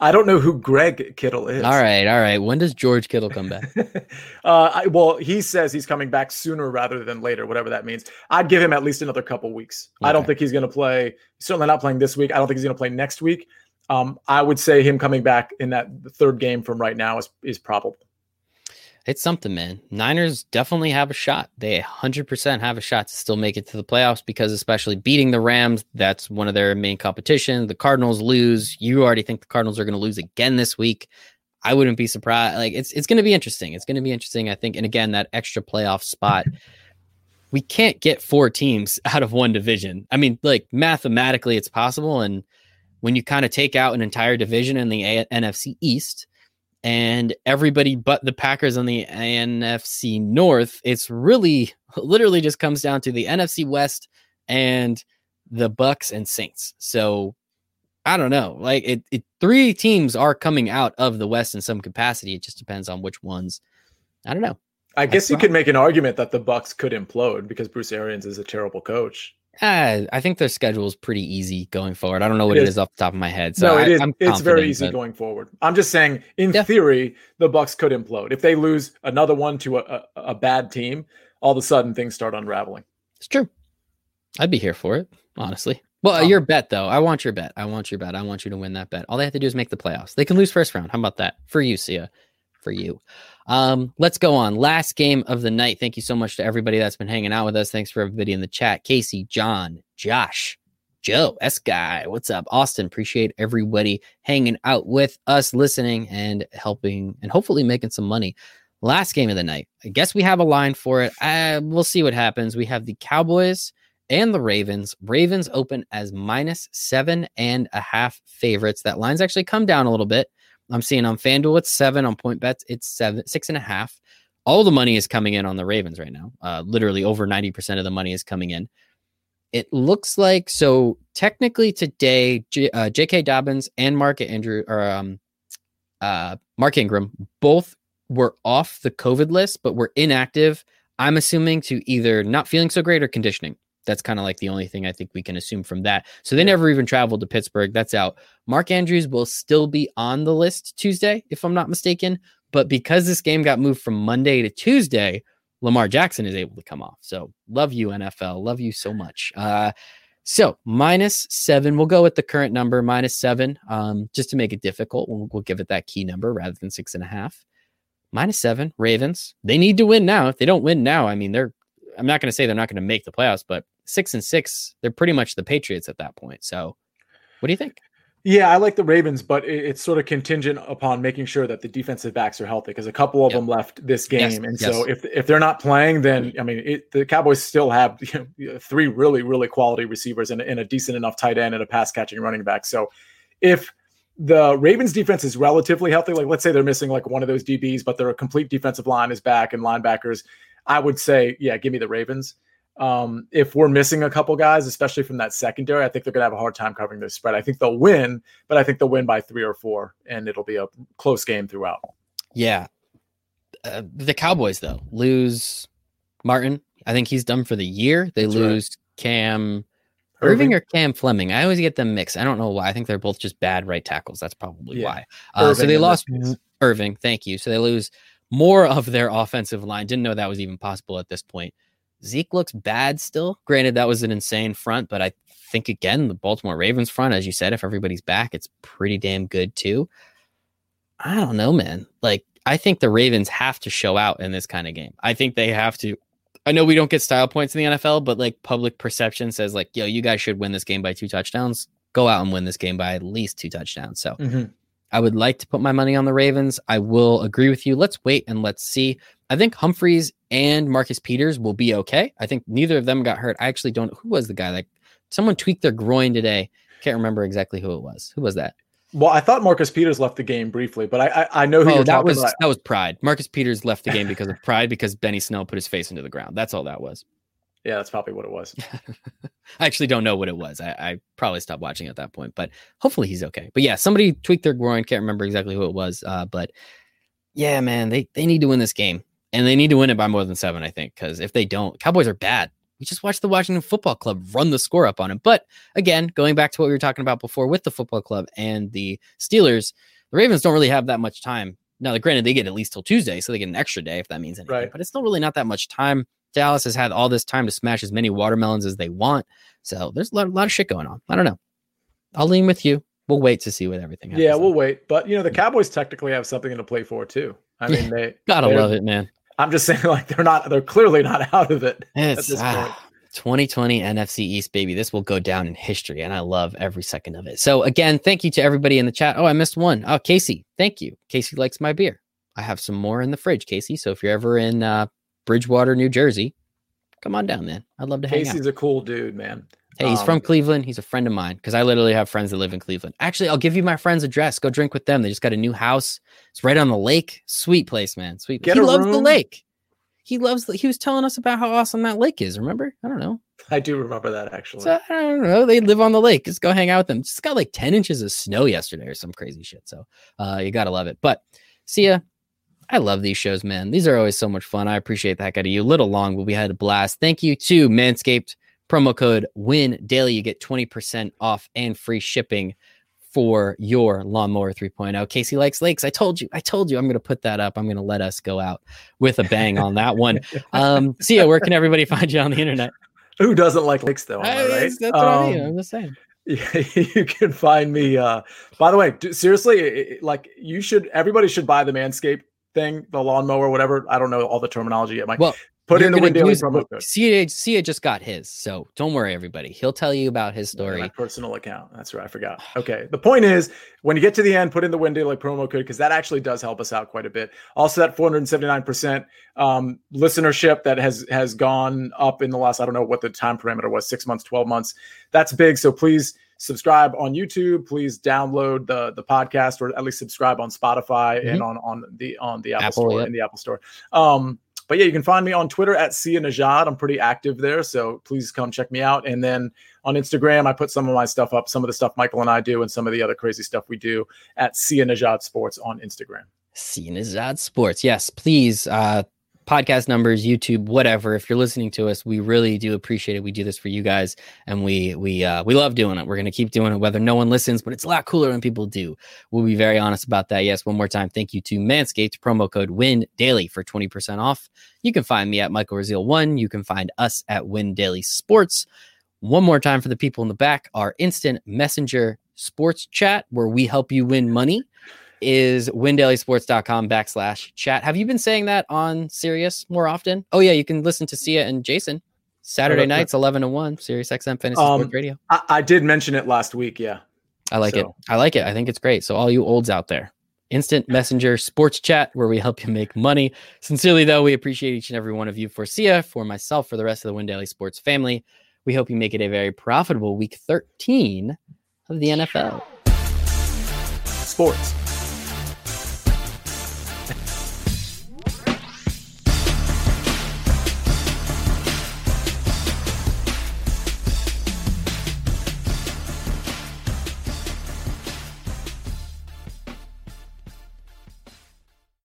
I don't know who Greg Kittle is. All right, all right. When does George Kittle come back? uh, I, well, he says he's coming back sooner rather than later, whatever that means. I'd give him at least another couple weeks. Okay. I don't think he's going to play. Certainly not playing this week. I don't think he's going to play next week. Um, I would say him coming back in that third game from right now is is probable it's something, man. Niners definitely have a shot. They 100% have a shot to still make it to the playoffs because, especially beating the Rams, that's one of their main competition. The Cardinals lose. You already think the Cardinals are going to lose again this week. I wouldn't be surprised. Like it's it's going to be interesting. It's going to be interesting, I think. And again, that extra playoff spot. we can't get four teams out of one division. I mean, like mathematically, it's possible. And when you kind of take out an entire division in the A- NFC East and everybody but the Packers on the NFC North, it's really literally just comes down to the NFC West and the Bucks and Saints. So I don't know. Like it, it three teams are coming out of the West in some capacity. It just depends on which ones. I don't know. I guess you could make an argument that the Bucks could implode because Bruce Arians is a terrible coach. Uh, I think their schedule is pretty easy going forward. I don't know what it, it is. off the top of my head. So no, it I, is. it's very easy but... going forward. I'm just saying, in yeah. theory, the Bucks could implode if they lose another one to a, a, a, bad team. All of a sudden, things start unraveling. It's true. I'd be here for it, honestly. Well, um, your bet though. I want your bet. I want your bet. I want you to win that bet. All they have to do is make the playoffs. They can lose first round. How about that for you, Sia? For you. Um, let's go on. Last game of the night. Thank you so much to everybody that's been hanging out with us. Thanks for everybody in the chat. Casey, John, Josh, Joe, S Guy, what's up? Austin, appreciate everybody hanging out with us, listening and helping and hopefully making some money. Last game of the night. I guess we have a line for it. Uh, we'll see what happens. We have the Cowboys and the Ravens. Ravens open as minus seven and a half favorites. That line's actually come down a little bit. I'm seeing on FanDuel it's seven, on PointsBet it's seven, six and a half. All the money is coming in on the Ravens right now. Uh, literally over 90% of the money is coming in. It looks like so technically today, J, uh, J.K. Dobbins and Mark Andrew or um, uh, Mark Ingram both were off the COVID list, but were inactive. I'm assuming to either not feeling so great or conditioning. That's kind of like the only thing I think we can assume from that. So they never even traveled to Pittsburgh. That's out. Mark Andrews will still be on the list Tuesday, if I'm not mistaken. But because this game got moved from Monday to Tuesday, Lamar Jackson is able to come off. So love you, NFL. Love you so much. Uh, So minus seven, we'll go with the current number minus seven, um, just to make it difficult. We'll, we'll give it that key number rather than six and a half. Minus seven, Ravens. They need to win now. If they don't win now, I mean, they're. I'm not going to say they're not going to make the playoffs, but six and six, they're pretty much the Patriots at that point. So, what do you think? Yeah, I like the Ravens, but it's sort of contingent upon making sure that the defensive backs are healthy because a couple of yep. them left this game, yes, and yes. so if if they're not playing, then I mean, it, the Cowboys still have you know, three really really quality receivers and, and a decent enough tight end and a pass catching running back. So if the Ravens defense is relatively healthy, like let's say they're missing like one of those DBs, but their complete defensive line is back and linebackers, I would say, yeah, give me the Ravens. Um, if we're missing a couple guys, especially from that secondary, I think they're going to have a hard time covering this spread. I think they'll win, but I think they'll win by three or four, and it'll be a close game throughout. Yeah. Uh, the Cowboys, though, lose Martin. I think he's done for the year. They That's lose right. Cam Erving. Erving. or Cam Fleming. I always get them mixed. I don't know why. I think they're both just bad right tackles. That's probably yeah. why. Uh, so they lost Erving. Thank you. So they lose more of their offensive line. Didn't know that was even possible at this point. Zeke looks bad still. Granted, that was an insane front, but I think again, the Baltimore Ravens front, as you said, if everybody's back, it's pretty damn good too. I don't know, man. Like, I think the Ravens have to show out in this kind of game. I think they have to. I know we don't get style points in the NFL, but like public perception says, like, yo, you guys should win this game by two touchdowns. Go out and win this game by at least two touchdowns. So mm-hmm. I would like to put my money on the Ravens. I will agree with you. Let's wait and let's see. I think Humphreys and Marcus Peters will be okay. I think neither of them got hurt. I actually don't. Who was the guy that someone tweaked their groin today? Can't remember exactly who it was. Who was that? Well, I thought Marcus Peters left the game briefly, but I I, I know who oh, that was. About. That was pride. Marcus Peters left the game because of pride because Benny Snell put his face into the ground. That's all that was. Yeah, that's probably what it was. I actually don't know what it was. I, I, probably stopped watching at that point, but hopefully he's okay. But yeah, somebody tweaked their groin. Can't remember exactly who it was. Uh, but yeah, man, they they need to win this game and they need to win it by more than seven, I think, because if they don't, Cowboys are bad. We just watched the Washington Football Club run the score up on them. But again, going back to what we were talking about before with the football club and the Steelers, the Ravens don't really have that much time. Now, granted, they get at least till Tuesday, so they get an extra day if that means anything. Right. But it's still really not that much time. Dallas has had all this time to smash as many watermelons as they want. So there's a lot, a lot of shit going on. I don't know. I'll lean with you. We'll wait to see what everything happens. Yeah, we'll wait. But you know, the Cowboys technically have something to play for too. I mean, they gotta love it, man. I'm just saying, like they're not, they're clearly not out of it it's, at this point. 2020 NFC East, baby. This will go down in history, and I love every second of it. So, again, thank you to everybody in the chat. Oh, I missed one. Oh, Casey, thank you. Casey likes my beer. I have some more in the fridge, Casey. So, if you're ever in uh, Bridgewater, New Jersey, come on down, man. I'd love to Casey's hang out. Casey's a cool dude, man. Hey, he's um, from Cleveland. He's a friend of mine because I literally have friends that live in Cleveland. Actually, I'll give you my friend's address. Go drink with them. They just got a new house. It's right on the lake. Sweet place, man. Sweet. Get he loves room. the lake. He loves. The, he was telling us about how awesome that lake is. Remember? I don't know. I do remember that actually. So, I don't know. They live on the lake. Just go hang out with them. Just got like ten inches of snow yesterday or some crazy shit. So, uh, you gotta love it. But see ya. I love these shows, man. These are always so much fun. I appreciate the heck out of you. A little long, but we had a blast. Thank you to Manscaped Promo code WIN daily. You get 20% off and free shipping for your lawnmower 3.0. Casey likes lakes. I told you, I told you I'm going to put that up. I'm going to let us go out with a bang on that one. Um, see ya. Where can everybody find you on the internet? Who doesn't like lakes though? I, right? That's what um, I mean. I'm just saying. you can find me. Uh, by the way, seriously, it, like you should, everybody should buy the Manscaped thing, the lawnmower, whatever. I don't know all the terminology yet. Mike. Well, Put in the Win Daily promo code. CA, CA just got his, so don't worry, everybody. He'll tell you about his story. My personal account. That's right. I forgot. Okay. The point is, when you get to the end, put in the Win Daily promo code because that actually does help us out quite a bit. Also, that 479% um, listenership that has has gone up in the last, I don't know what the time parameter was, six months, 12 months. That's big. So please subscribe on YouTube. Please download the the podcast or at least subscribe on Spotify mm-hmm. and on on the on the Apple, Apple Store in the Apple Store. Um, but yeah, you can find me on Twitter at Sia Nejad. I'm pretty active there, so please come check me out. And then on Instagram, I put some of my stuff up, some of the stuff Michael and I do, and some of the other crazy stuff we do at Sia Nejad Sports on Instagram. Sia Nejad Sports. Yes, please uh, podcast numbers, YouTube, whatever. If you're listening to us, we really do appreciate it. We do this for you guys, and we we uh, we love doing it. We're gonna keep doing it, whether no one listens, but it's a lot cooler when people do. We'll be very honest about that. Yes, one more time, thank you to Manscaped. Promo code Win Daily for twenty percent off. You can find me at Michael Rasile One. You can find us at Win Daily Sports. One more time for the people in the back, our instant messenger sports chat where we help you win money is windailysports.com backslash chat. Have you been saying that on Sirius more often? Oh yeah, you can listen to Sia and Jason Saturday nights, 11 to 1, Sirius XM Fantasy um, Sports Radio. I, I, did mention it last week. Yeah. I like so. it. I like it. I think it's great. So all you olds out there, instant messenger sports chat where we help you make money. Sincerely, though, we appreciate each and every one of you for Sia, for myself, for the rest of the Win Daily Sports family. We hope you make it a very profitable week 13 of the NFL. Sports.